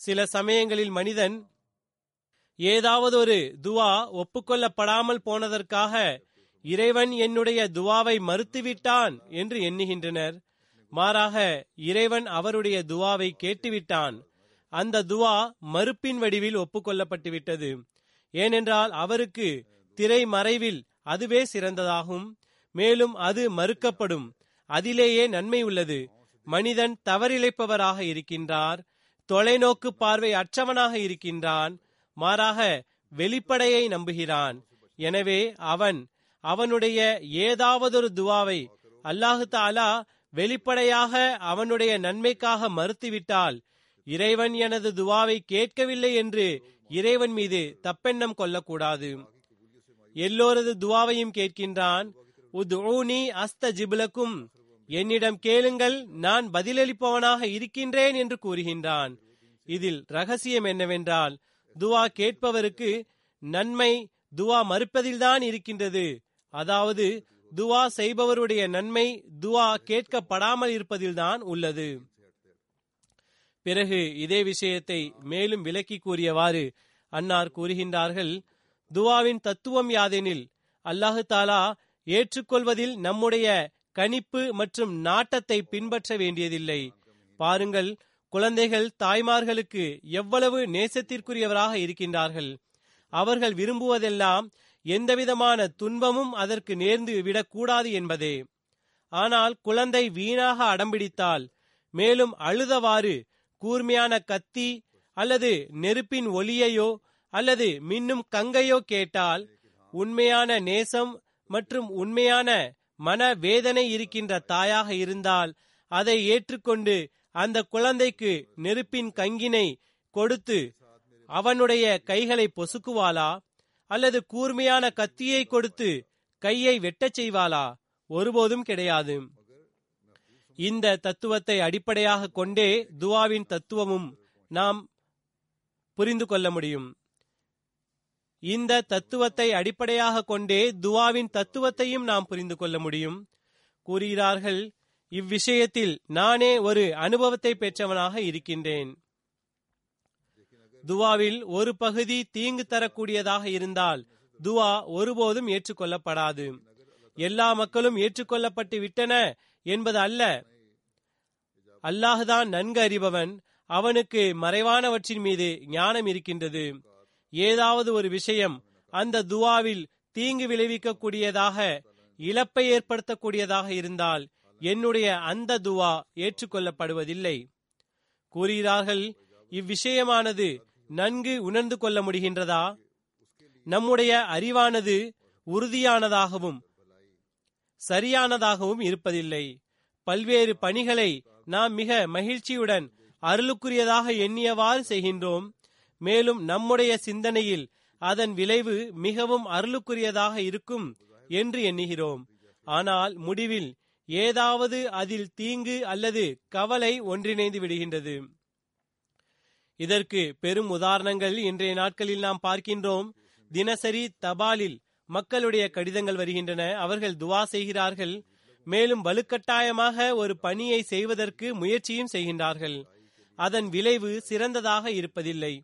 சில சமயங்களில் மனிதன் ஏதாவது ஒரு துவா ஒப்புக்கொள்ளப்படாமல் போனதற்காக இறைவன் என்னுடைய துவாவை மறுத்துவிட்டான் என்று எண்ணுகின்றனர். மாறாக இறைவன் அவருடைய துவாவை கேட்டுவிட்டான். அந்த துவா மறுப்பின் வடிவில் ஒப்புக்கொள்ளப்பட்டுவிட்டது. ஏனென்றால் அவருக்கு திரை மறைவில் அதுவே சிறந்ததாகும். மேலும் அது மறுக்கப்படும். அதிலேயே நன்மை உள்ளது. மனிதன் தவறிழைப்பவராக இருக்கின்றார். தொலைநோக்கு பார்வை அற்றவனாக இருக்கின்றான். மாறாக வெளிப்படையை நம்புகிறான். எனவே அவன் அவனுடைய ஏதாவதொரு துவாவை அல்லாஹு தாலா வெளிப்படையாக அவனுடைய நன்மைக்காக மறுத்துவிட்டால் இறைவன் எனது துவாவை கேட்கவில்லை என்று இறைவன் மீது தப்பெண்ணம் கொள்ளக்கூடாது. எல்லோரது துவாவையும் கேட்கின்றான் உத்ஊனி அஸ்த ஜிபுலக்கும் என்னிடம் கேளுங்கள் நான் பதிலளிப்பவனாக இருக்கின்றேன் என்று கூறுகின்றான். இதில் ரகசியம் என்னவென்றால் துவா கேட்பவருக்கு நன்மை துவா மறுப்பதில்தான் இருக்கின்றது. அதாவது துவா செய்பவருடைய நன்மை துவா கேட்கப்படாமல் இருப்பதில்தான் உள்ளது. பிறகு இதே விஷயத்தை மேலும் விளக்கி கூறியவாறு அன்னார் கூறுகின்றார்கள் துவாவின் தத்துவம் யாதெனில் அல்லாஹு தாலா ஏற்றுக்கொள்வதில் நம்முடைய கணிப்பு மற்றும் நாட்டத்தை பின்பற்ற வேண்டியதில்லை. பாருங்கள் குழந்தைகள் தாய்மார்களுக்கு எவ்வளவு நேசத்திற்குரியவராக இருக்கின்றார்கள். அவர்கள் விரும்புவதெல்லாம் எந்தவிதமான துன்பமும் அதற்கு நேர்ந்து விடக்கூடாது என்பதே. ஆனால் குழந்தை வீணாக அடம்பிடித்தால் மேலும் அழுதவாறு கூர்மையான கத்தி அல்லது நெருப்பின் ஒளியையோ அல்லது மின்னும் கங்கையோ கேட்டால் உண்மையான நேசம் மற்றும் உண்மையான மன வேதனை இருக்கின்ற தாயாக இருந்தால் அதை ஏற்றுக்கொண்டு அந்த குழந்தைக்கு நெருப்பின் கங்கினை கொடுத்து அவனுடைய கைகளை பொசுக்குவாளா? அல்லது கூர்மையான கத்தியை கொடுத்து கையை வெட்டச் செய்வாளா? ஒருபோதும் கிடையாது. இந்த தத்துவத்தை அடிப்படையாக கொண்டே துவாவின் தத்துவமும் நாம் புரிந்து கொள்ள முடியும். இந்த தத்துவத்தை அடிப்படையாக கொண்டே துவாவின் தத்துவத்தையும் நாம் புரிந்து கொள்ள முடியும். கூறுகிறார்கள் இவ்விஷயத்தில் நானே ஒரு அனுபவத்தை பெற்றவனாக இருக்கின்றேன். துவாவில் ஒரு பகுதி தீங்கு தரக்கூடியதாக இருந்தால் துவா ஒருபோதும் ஏற்றுக்கொள்ளப்படாது. எல்லா மக்களும் ஏற்றுக்கொள்ளப்பட்டு விட்டன என்பது அல்ல. அல்லாஹுதான் நன்கு அறிபவன். அவனுக்கு மறைவானவற்றின் மீது ஞானம் இருக்கின்றது. ஏதாவது ஒரு விஷயம் அந்த துவாவில் தீங்கு விளைவிக்கக்கூடியதாக இழப்பை ஏற்படுத்தக்கூடியதாக இருந்தால் என்னுடைய அந்த துவா ஏற்றுக்கொள்ளப்படுவதில்லை. கூறுகிறார்கள் இவ்விஷயமானது நன்கு உணர்ந்து கொள்ள முடிகின்றதா? நம்முடைய அறிவானது உறுதியானதாகவும் சரியானதாகவும் இருப்பதில்லை. பல்வேறு பணிகளை நாம் மிக மகிழ்ச்சியுடன் அருளுக்குரியதாக எண்ணியவாறு செய்கின்றோம். மேலும் நம்முடைய சிந்தனையில் அதன் விளைவு மிகவும் அருளுக்குரியதாக இருக்கும் என்று எண்ணுகிறோம். ஆனால் முடிவில் ஏதாவது அதில் தீங்கு அல்லது கவலை ஒன்றிணைந்து விடுகின்றது. இதற்கு பெரும் உதாரணங்கள் இன்றைய நாட்களில் நாம் பார்க்கின்றோம். தினசரி தபாலில் மக்களுடைய கடிதங்கள் வருகின்றன. அவர்கள் துவா செய்கிறார்கள். மேலும் வலுக்கட்டாயமாக ஒரு பணியை செய்வதற்கு முயற்சியும் செய்கின்றார்கள். அதன் விளைவு சிறந்ததாக இருப்பதில்லை.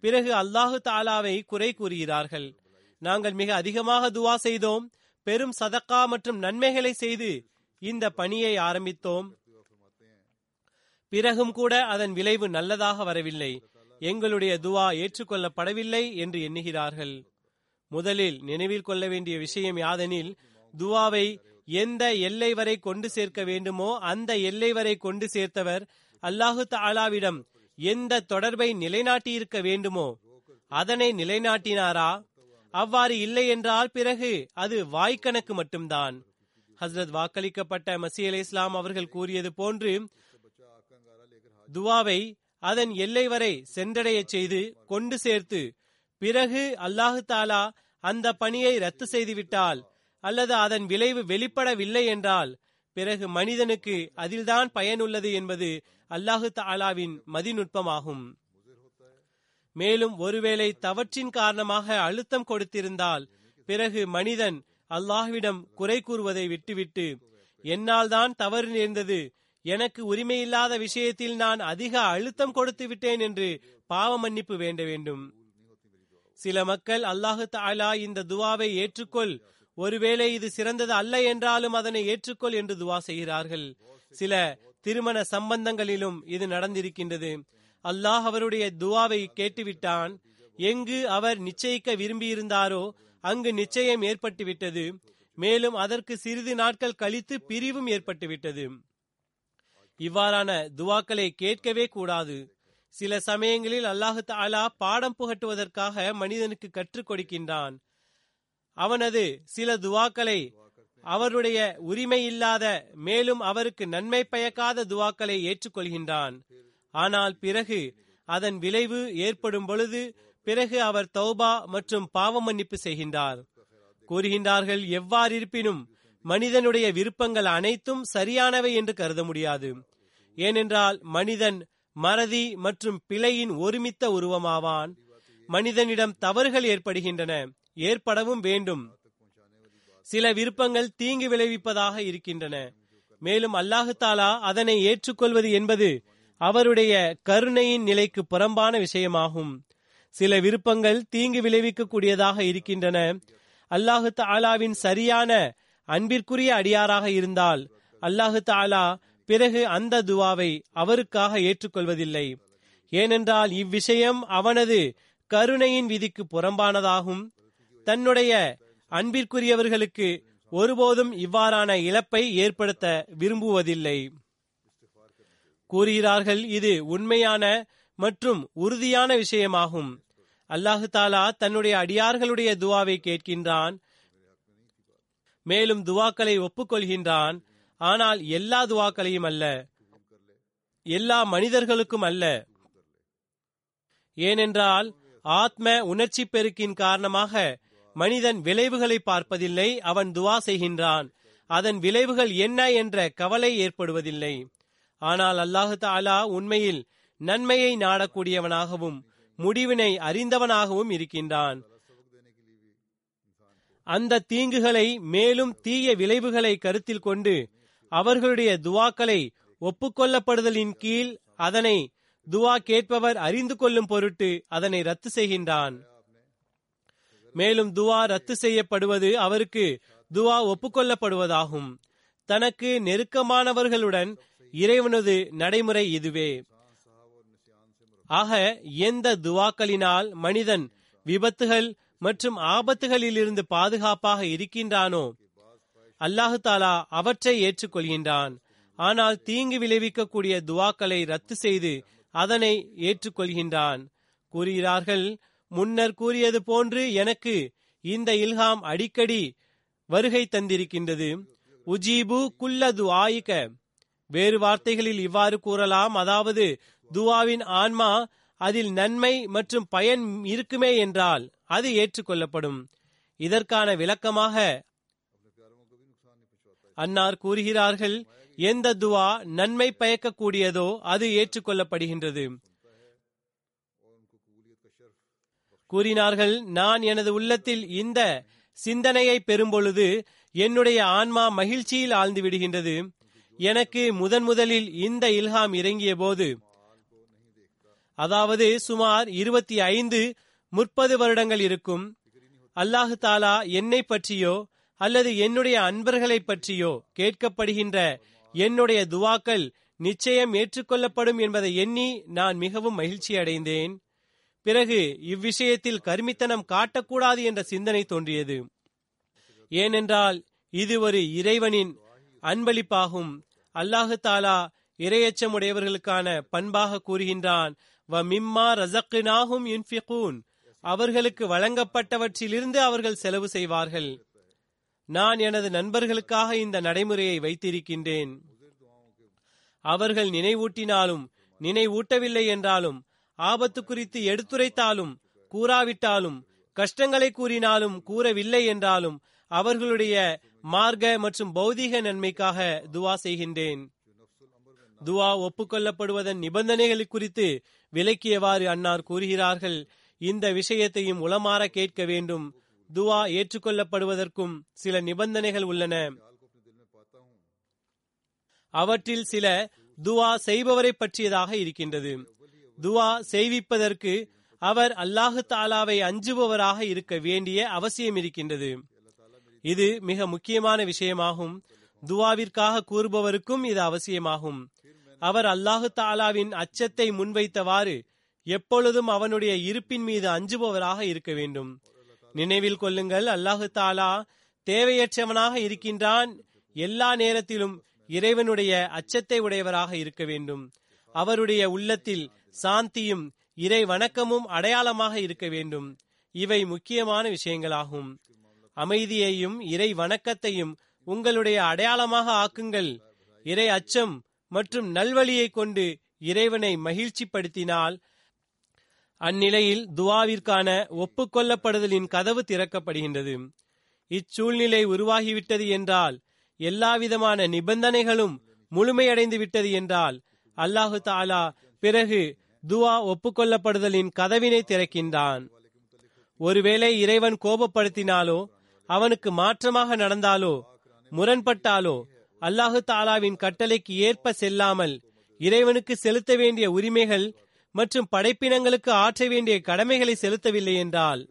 பிறகு அல்லாஹு தாலாவை குறை கூறுகிறார்கள். நாங்கள் மிக அதிகமாக துவா செய்தோம். பெரும் சதக்கா மற்றும் நன்மைகளை செய்து இந்த பணியை ஆரம்பித்தோம். பிறகும் கூட அதன் விளைவு நல்லதாக வரவில்லை. எங்களுடைய துவா ஏற்றுக்கொள்ளப்படவில்லை என்று எண்ணுகிறார்கள். முதலில் நினைவில் கொள்ள வேண்டிய விஷயம் யாதெனில் துவாவை எந்த எல்லை வரை கொண்டு சேர்க்க வேண்டுமோ அந்த எல்லை வரை கொண்டு சேர்த்தவர் அல்லாஹு தாலாவிடம் எந்த தொடர்பை நிலைநாட்டியிருக்க வேண்டுமோ அதனை நிலைநாட்டினாரா? அவ்வாறு இல்லை என்றால் பிறகு அது வாய்க்கணக்கு மட்டும்தான். ஹசரத் வாக்களிக்கப்பட்ட மசீ அலி இஸ்லாம் அவர்கள் கூறியது போன்று துவாவை அதன் எல்லை வரை சென்றடைய செய்து கொண்டு சேர்த்து பிறகு அல்லாஹு தாலா அந்த பணியை ரத்து செய்துவிட்டால் அல்லது அதன் விளைவு வெளிப்படவில்லை என்றால் பிறகு மனிதனுக்கு அதில்தான் பயனுள்ளது என்பது அல்லாஹு தாலாவின் மதிநுட்பமாகும். மேலும் ஒருவேளை தவற்றின் காரணமாக அழுத்தம் கொடுத்திருந்தால் பிறகு மனிதன் அல்லாஹ்விடம் குறை கூறுவதை விட்டுவிட்டு என்னால் தான் தவறு நேர்ந்தது? எனக்கு உரிமையில்லாத விஷயத்தில் நான் அதிக அழுத்தம் கொடுத்து விட்டேன் என்று பாவ மன்னிப்பு வேண்ட வேண்டும். சில மக்கள் அல்லாஹு தாலா இந்த துவாவை ஏற்றுக்கொள். ஒருவேளை இது சிறந்தது அல்ல என்றாலும் அதனை ஏற்றுக்கொள் என்று துவா செய்கிறார்கள். சில திருமண சம்பந்தங்களிலும் இது நடந்திருக்கின்றது. அல்லாஹ் அவருடைய துவாவை கேட்டுவிட்டான். எங்கு அவர் நிச்சயிக்க விரும்பியிருந்தாரோ அங்கு நிச்சயம் ஏற்பட்டுவிட்டது. மேலும் அதற்கு சிறிது நாட்கள் கழித்து பிரிவும் ஏற்பட்டுவிட்டது. இவ்வாறான துவாக்களை கேட்கவே கூடாது. சில சமயங்களில் அல்லாஹு தாலா பாடம் புகட்டுவதற்காக மனிதனுக்கு கற்றுக் கொடுக்கின்றான். அவனது சில துவாக்களை அவருடைய உரிமை இல்லாத மேலும் அவருக்கு நன்மை பயக்காத துவாக்களை ஏற்றுக்கொள்கின்றான். ஆனால் பிறகு அதன் விளைவு ஏற்படும் பொழுது பிறகு அவர் தௌபா மற்றும் பாவ மன்னிப்பு செய்கின்றார். கூறுகின்றார்கள் எவ்வாறு இருப்பினும் மனிதனுடைய விருப்பங்கள் அனைத்தும் சரியானவை என்று கருத முடியாது. ஏனென்றால் மனிதன் மறதி மற்றும் பிழையின் ஒருமித்த உருவமாவான். மனிதனிடம் தவறுகள் ஏற்படுகின்றன ஏற்படவும் வேண்டும். சில விருப்பங்கள் தீங்கு விளைவிப்பதாக இருக்கின்றன. மேலும் அல்லாஹு தாலா அதனை ஏற்றுக்கொள்வது என்பது அவருடைய கருணையின் நிலைக்கு புறம்பான விஷயமாகும். சில விருப்பங்கள் தீங்கு விளைவிக்கக்கூடியதாக இருக்கின்றன. அல்லாஹு தாலாவின் சரியான அன்பிற்குரிய அடியாராக இருந்தால் அல்லாஹு தாலா பிறகு அந்த துவாவை அவருக்காக ஏற்றுக்கொள்வதில்லை. ஏனென்றால் இவ்விஷயம் அவனது கருணையின் விதிக்கு புறம்பானதாகும். தன்னுடைய அன்பிற்குரியவர்களுக்கு ஒருபோதும் இவ்வாறான இழப்பை ஏற்படுத்த விரும்புவதில்லை. கூறுகிறார்கள் இது உண்மையான மற்றும் உறுதியான விஷயமாகும். அல்லாஹு தாலா தன்னுடைய அடியார்களுடைய துவாவை கேட்கின்றான். மேலும் துவாக்களை ஒப்புக்கொள்கின்றான். ஆனால் எல்லா துவாக்களையும் அல்ல. எல்லா மனிதர்களுக்கும் அல்ல. ஏனென்றால் ஆத்ம உணர்ச்சி பெருக்கின் காரணமாக மனிதன் விளைவுகளை பார்ப்பதில்லை அவன் துவா செய்கின்றான். அதன் விளைவுகள் என்ன என்ற கவலை ஏற்படுவதில்லை. ஆனால் அல்லாஹு தாலா உண்மையில் நன்மையை நாடக்கூடியவனாகவும் முடிவினை அறிந்தவனாகவும் இருக்கின்றான். அந்த தீங்குகளை மேலும் தீய விளைவுகளை கருத்தில் கொண்டு அவர்களுடைய துவாக்களை ஒப்புக்கொள்ளப்படுதலின் கீழ் அதனை துவா கேட்பவர் அறிந்து கொள்ளும் பொருட்டு அதனை ரத்து செய்கின்றான். மேலும் துவா ரத்து செய்யப்படுவது அவருக்கு துவா ஒப்புக்கொள்ளப்படுவதாகும். தனக்கு நெருக்கமானவர்களுடன் இறைவனது நடைமுறை இதுவே. ஆக எந்த துவாக்களினால் மனிதன் விபத்துகள் மற்றும் ஆபத்துகளிலிருந்து பாதுகாப்பாக இருக்கின்றானோ அல்லாஹு தாலா அவற்றை ஏற்றுக்கொள்கின்றான். ஆனால் தீங்கு விளைவிக்கக்கூடிய துவாக்களை ரத்து செய்து அதனை ஏற்றுக்கொள்கின்றான். கூறுகிறார்கள் முன்னர் கூறியது போன்று எனக்கு இந்த இல்ஹாம் அடிக்கடி வருகை தந்திருக்கின்றது. உஜீபு குல்லது ஆயிக்க வேறு வார்த்தைகளில் இவ்வாறு கூறலாம். அதாவது துவாவின் ஆன்மா அதில் நன்மை மற்றும் பயன் இருக்குமே என்றால் அது ஏற்றுக்கொள்ளப்படும். இதற்கான விளக்கமாக அன்னார் கூறுகிறார்கள் எந்த துவா நன்மை பயக்கக்கூடியதோ அது ஏற்றுக்கொள்ளப்படுகின்றது. கூறினார்கள் நான் எனது உள்ளத்தில் இந்த சிந்தனையை பெறும்பொழுது என்னுடைய ஆன்மா மகிழ்ச்சியில் ஆழ்ந்து விடுகின்றது. எனக்கு முதன் முதலில் இந்த இல்ஹாம் இறங்கிய போது அதாவது சுமார் இருபத்தி ஐந்து முப்பது வருடங்கள் இருக்கும். அல்லாஹு தாலா என்னை பற்றியோ அல்லது என்னுடைய அன்பர்களை பற்றியோ கேட்கப்படுகின்ற என்னுடைய துவாக்கள் நிச்சயம் ஏற்றுக்கொள்ளப்படும் என்பதை எண்ணி நான் மிகவும் மகிழ்ச்சி அடைந்தேன். பிறகு இவ்விஷயத்தில் கருமித்தனம் காட்டக்கூடாது என்ற சிந்தனை தோன்றியது. ஏனென்றால் இது ஒரு இறைவனின் அன்பளிப்பாகும். அல்லாஹு தாலா இரையச்சமுடையவர்களுக்கான பண்பாக கூறுகின்றான். வ மிம்மா ரசக்கினாகும் இன்ஃபிகூன் அவர்களுக்கு வழங்கப்பட்டவற்றிலிருந்து அவர்கள் செலவு செய்வார்கள். நான் எனது நண்பர்களுக்காக இந்த நடைமுறையை வைத்திருக்கின்றேன். அவர்கள் நினைவூட்டினாலும் நினைவூட்டவில்லை என்றாலும் ஆபத்து குறித்து எடுத்துரைத்தாலும் கூறாவிட்டாலும் கஷ்டங்களை கூறினாலும் கூறவில்லை என்றாலும் அவர்களுடைய மார்க்க மற்றும் பௌதீக நன்மைக்காக துவா செய்கின்றேன். துவா ஒப்புக்கொள்ளப்படுவதன் நிபந்தனைகள் குறித்து விலக்கியவாறு அன்னார் கூறுகிறார்கள் இந்த விஷயத்தையும் உளமாற கேட்க வேண்டும். துவா ஏற்றுக்கொள்ளப்படுவதற்கும் சில நிபந்தனைகள் உள்ளன. அவற்றில் சில துவா செய்பவரை பற்றியதாக இருக்கின்றது. துவா செய்விப்பதற்கு அவர் அல்லாஹு தாலாவை அஞ்சுபவராக இருக்க வேண்டிய அவசியம் இருக்கின்றது. இது மிக முக்கியமான விஷயமாகும். துவாவிற்காக கூறுபவருக்கும் இது அவசியமாகும். அவர் அல்லாஹு தாலாவின் அச்சத்தை முன்வைத்தவாறு எப்பொழுதும் அவனுடைய இருப்பின் மீது அஞ்சுபவராக இருக்க வேண்டும். நினைவில் கொள்ளுங்கள் அல்லாஹு தாலா தேவையற்றவனாக இருக்கின்றான். எல்லா நேரத்திலும் இறைவனுடைய அச்சத்தை உடையவராக இருக்க வேண்டும். அவருடைய உள்ளத்தில் சாந்தியும் இறை வணக்கமும் அடையாளமாக இருக்க வேண்டும். இவை முக்கியமான விஷயங்களாகும். அமைதியையும் இறை வணக்கத்தையும் உங்களுடைய அடையாளமாக ஆக்குங்கள். இறை அச்சம் மற்றும் நல்வழியை கொண்டு இறைவனை மகிழ்ச்சிப்படுத்தினால் அந்நிலையில் துவாவிற்கான ஒப்புக்கொள்ளப்படுதலின் கதவு திறக்கப்படுகின்றது. இச்சூழ்நிலை உருவாகிவிட்டது என்றால் எல்லாவிதமான நிபந்தனைகளும் முழுமையடைந்து விட்டது என்றால் அல்லாஹு தாலா பிறகு துவா ஒப்புக்கொள்ளப்படுதலின் கதவினை திறக்கின்றான். ஒருவேளை இறைவன் கோபப்படுத்தினாலோ அவனுக்கு மாற்றமாக நடந்தாலோ முரண்பட்டாலோ அல்லாஹு தாலாவின் கட்டளைக்கு ஏற்ப செல்லாமல் இறைவனுக்கு செலுத்த வேண்டிய உரிமைகள் மற்றும் படைப்பினங்களுக்கு ஆற்ற வேண்டிய கடமைகளை செலுத்தவில்லை என்றால்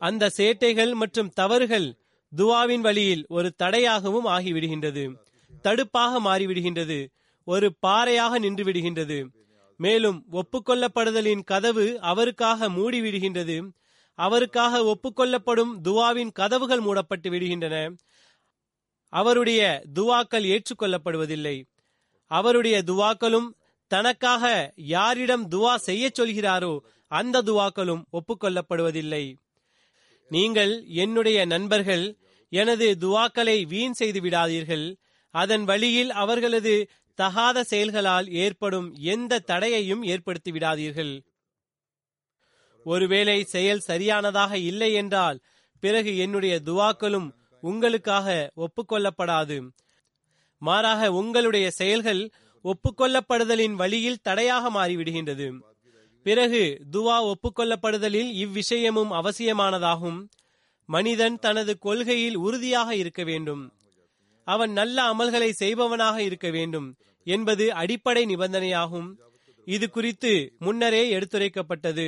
அந்த சேட்டைகள் மற்றும் தவறுகள் துவாவின் வழியில் ஒரு தடையாகவும் ஆகிவிடுகின்றது. தடுப்பாக மாறிவிடுகின்றது. ஒரு பாறையாக நின்று விடுகின்றது மேலும் ஒப்புக்கொள்ளப்படுதலின் கதவு அவருக்காக மூடிவிடுகின்றது. அவருக்காக ஒப்புக்கொள்ளப்படும் துவாவின் கதவுகள் மூடப்பட்டு விடுகின்றன. அவருடைய துவாக்கள் ஏற்றுக்கொள்ளப்படுவதில்லை. அவருடைய துவாக்களும் தனக்காக யாரிடம் துவா செய்ய சொல்கிறாரோ அந்த துவாக்களும் ஒப்புக்கொள்ளப்படுவதில்லை. நீங்கள் என்னுடைய நண்பர்கள் எனது துவாக்களை வீண் செய்து விடாதீர்கள். அதன் வழியில் அவர்களது தகாத செயல்களால் ஏற்படும் எந்த தடையையும் ஏற்படுத்தி விடாதீர்கள். ஒருவேளை செயல் சரியானதாக இல்லை என்றால் பிறகு என்னுடைய துவாக்களும் உங்களுக்காக ஒப்புக்கொள்ளப்படாது. மாறாக உங்களுடைய செயல்கள் ஒப்புக்கொள்ளப்படுதலின் வழியில் தடையாக மாறிவிடுகின்றது. பிறகு துவா ஒப்புக்கொள்ளப்படுதலில் இவ்விஷயமும் அவசியமானதாகும். மனிதன் தனது கொள்கையில் உறுதியாக இருக்க வேண்டும். அவன் நல்ல அமல்களை செய்பவனாக இருக்க வேண்டும் என்பது அடிப்படை நிபந்தனையாகும். இது குறித்து முன்னரே எடுத்துரைக்கப்பட்டது.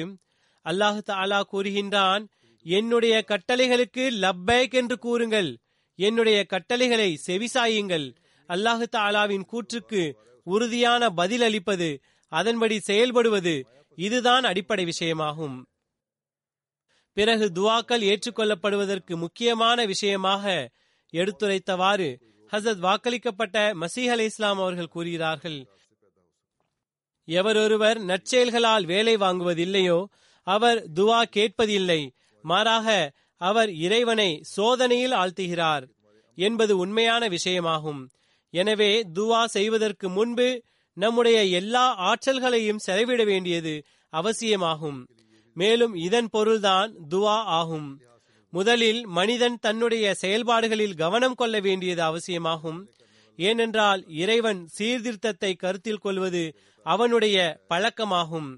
அல்லாஹு தாலா கூறுகின்றான் என்னுடைய கட்டளைகளுக்கு லப்பேக் என்று கூறுங்கள். என்னுடைய கட்டளைகளை செவிசாயுங்கள். அல்லாஹு தாலாவின் கூற்றுக்கு உறுதியான பதில் அளிப்பது அதன்படி செயல்படுவது இதுதான் அடிப்படை விஷயமாகும். பிறகு துவாக்கள் ஏற்றுக்கொள்ளப்படுவதற்கு முக்கியமான விஷயமாக எடுத்துரைத்தவாறு ஹசத் வாக்களிக்கப்பட்ட மசீஹ் அலி இஸ்லாம் அவர்கள் கூறுகிறார்கள். எவரொருவர் நற்செயல்களால் வேலை வாங்குவதில்லையோ அவர் துவா கேட்பதில்லை. மாறாக அவர் இறைவனை சோதனையில் ஆழ்த்துகிறார் என்பது உண்மையான விஷயமாகும். எனவே துவா செய்வதற்கு முன்பு நம்முடைய எல்லா ஆற்றல்களையும் செலவிட வேண்டியது அவசியமாகும். மேலும் இதன் பொருள்தான் துவா ஆகும். முதலில் மனிதன் தன்னுடைய செயல்பாடுகளில் கவனம் கொள்ள வேண்டியது அவசியமாகும். ஏனென்றால் இறைவன் சீர்திருத்தத்தை கருத்தில் கொள்வது அவனுடைய பழக்கமாகும்.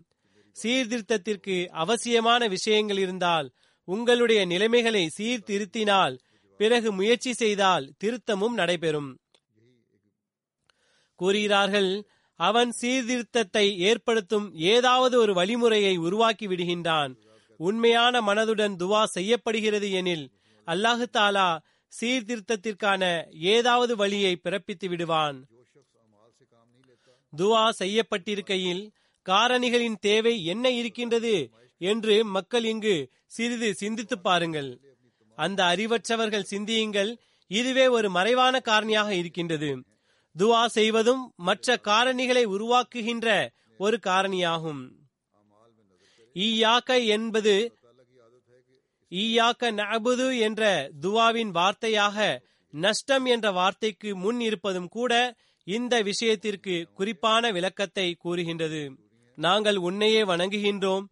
சீர்திருத்தத்திற்கு அவசியமான விஷயங்கள் இருந்தால் உங்களுடைய நிலைமைகளை சீர்திருத்தினால் பிறகு முயற்சி செய்தால் திருத்தமும் நடைபெறும். கூறுகிறார்கள் அவன் சீர்திருத்தத்தை ஏற்படுத்தும் ஏதாவது ஒரு வழிமுறையை உருவாக்கி விடுகின்றான். உண்மையான மனதுடன் துவா செய்யப்படுகிறது எனில் அல்லாஹு தாலா சீர்திருத்தத்திற்கான ஏதாவது வழியை பிறப்பித்து விடுவான். துவா செய்யப்பட்டிருக்கையில் காரணிகளின் தேவை என்ன இருக்கின்றது? என்று மக்கள் இங்கு சிறிது சிந்தித்து பாருங்கள். அந்த அறிவற்றவர்கள் சிந்தியுங்கள். இதுவே ஒரு மறைவான காரணியாக இருக்கின்றது. துவா செய்வதும் மற்ற காரணிகளை உருவாக்குகின்ற ஒரு காரணியாகும். ஈயாக்க என்பது ஈயாக்க நபுது என்ற துவாவின் வார்த்தையாக நஷ்டம் என்ற வார்த்தைக்கு முன் இருப்பதும் கூட இந்த விஷயத்திற்கு குறிப்பான விளக்கத்தை கூறுகின்றது. நாங்கள் உன்னையே வணங்குகின்றோம்.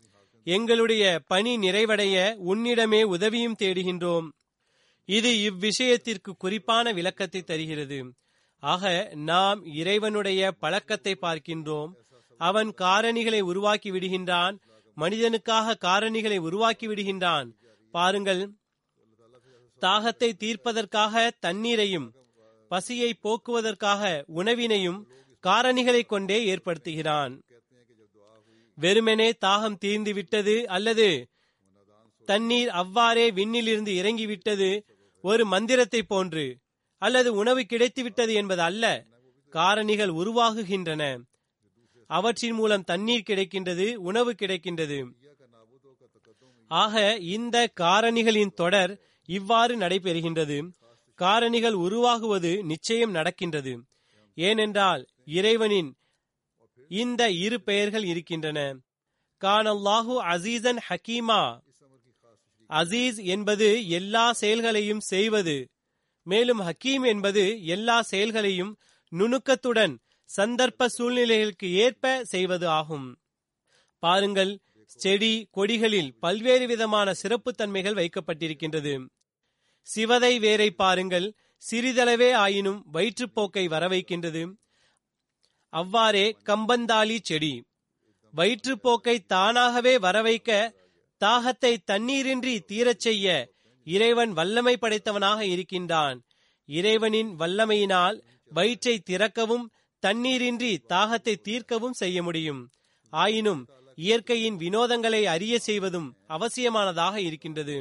எங்களுடைய பணி நிறைவடைய உன்னிடமே உதவியும் தேடுகின்றோம். இது இவ்விஷயத்திற்கு குறிப்பான விளக்கத்தை தருகிறது. ஆக நாம் இறைவனுடைய பழக்கத்தை பார்க்கின்றோம். அவன் காரணிகளை உருவாக்கி விடுகின்றான். மனிதனுக்காக காரணிகளை உருவாக்கி விடுகின்றான். பாருங்கள். தாகத்தை தீர்ப்பதற்காக தண்ணீரையும் பசியை போக்குவதற்காக உணவினையும் காரணிகளை கொண்டே ஏற்படுத்துகிறான். வெறுமெனே தாகம் தீர்ந்து விட்டது அல்லது தண்ணீர் அவ்வாறே விண்ணிலிருந்து இறங்கிவிட்டது ஒரு மந்திரத்தை போன்று அல்லது உணவு கிடைத்து விட்டது என்பது அல்ல காரணிகள் உருவாகுகின்றன. அவற்றின் மூலம் தண்ணீர் கிடைக்கின்றது உணவு கிடைக்கின்றது. ஆக இந்த காரணிகளின் தொடர் இவ்வாறு நடைபெறுகின்றது. காரணிகள் உருவாகுவது நிச்சயம் நடக்கின்றது. ஏனென்றால் இறைவனின் இந்த இரு பெயர்கள் இருக்கின்றன. கானல்லாஹு அசீசன் ஹக்கீமா அசீஸ் என்பது எல்லா செயல்களையும் செய்வது. மேலும் ஹக்கீம் என்பது எல்லா செயல்களையும் நுணுக்கத்துடன் சந்தர்ப்ப சூழ்நிலைகளுக்கு ஏற்ப செய்வது ஆகும். பாருங்கள் செடி கொடிகளில் பல்வேறு விதமான சிறப்புத்தன்மைகள் வைக்கப்பட்டிருக்கின்றது. சிவதை வேரை பாருங்கள் சிறிதளவே ஆயினும் வயிற்றுப்போக்கை வரவைக்கின்றது. அவ்வாறே கம்பந்தாளி செடி. வயிற்றுப்போக்கை தானாகவே வரவைக்க தாகத்தை தண்ணீரின்றி தீரச் செய்ய இறைவன் வல்லமை படைத்தவனாக இருக்கின்றான். இறைவனின் வல்லமையினால் வயிற்றை திறக்கவும் தண்ணீரின்றி தாகத்தை தீர்க்கவும் செய்ய முடியும். ஆயினும் இயற்கையின் வினோதங்களை அறிய செய்வதும் அவசியமானதாக இருக்கின்றது.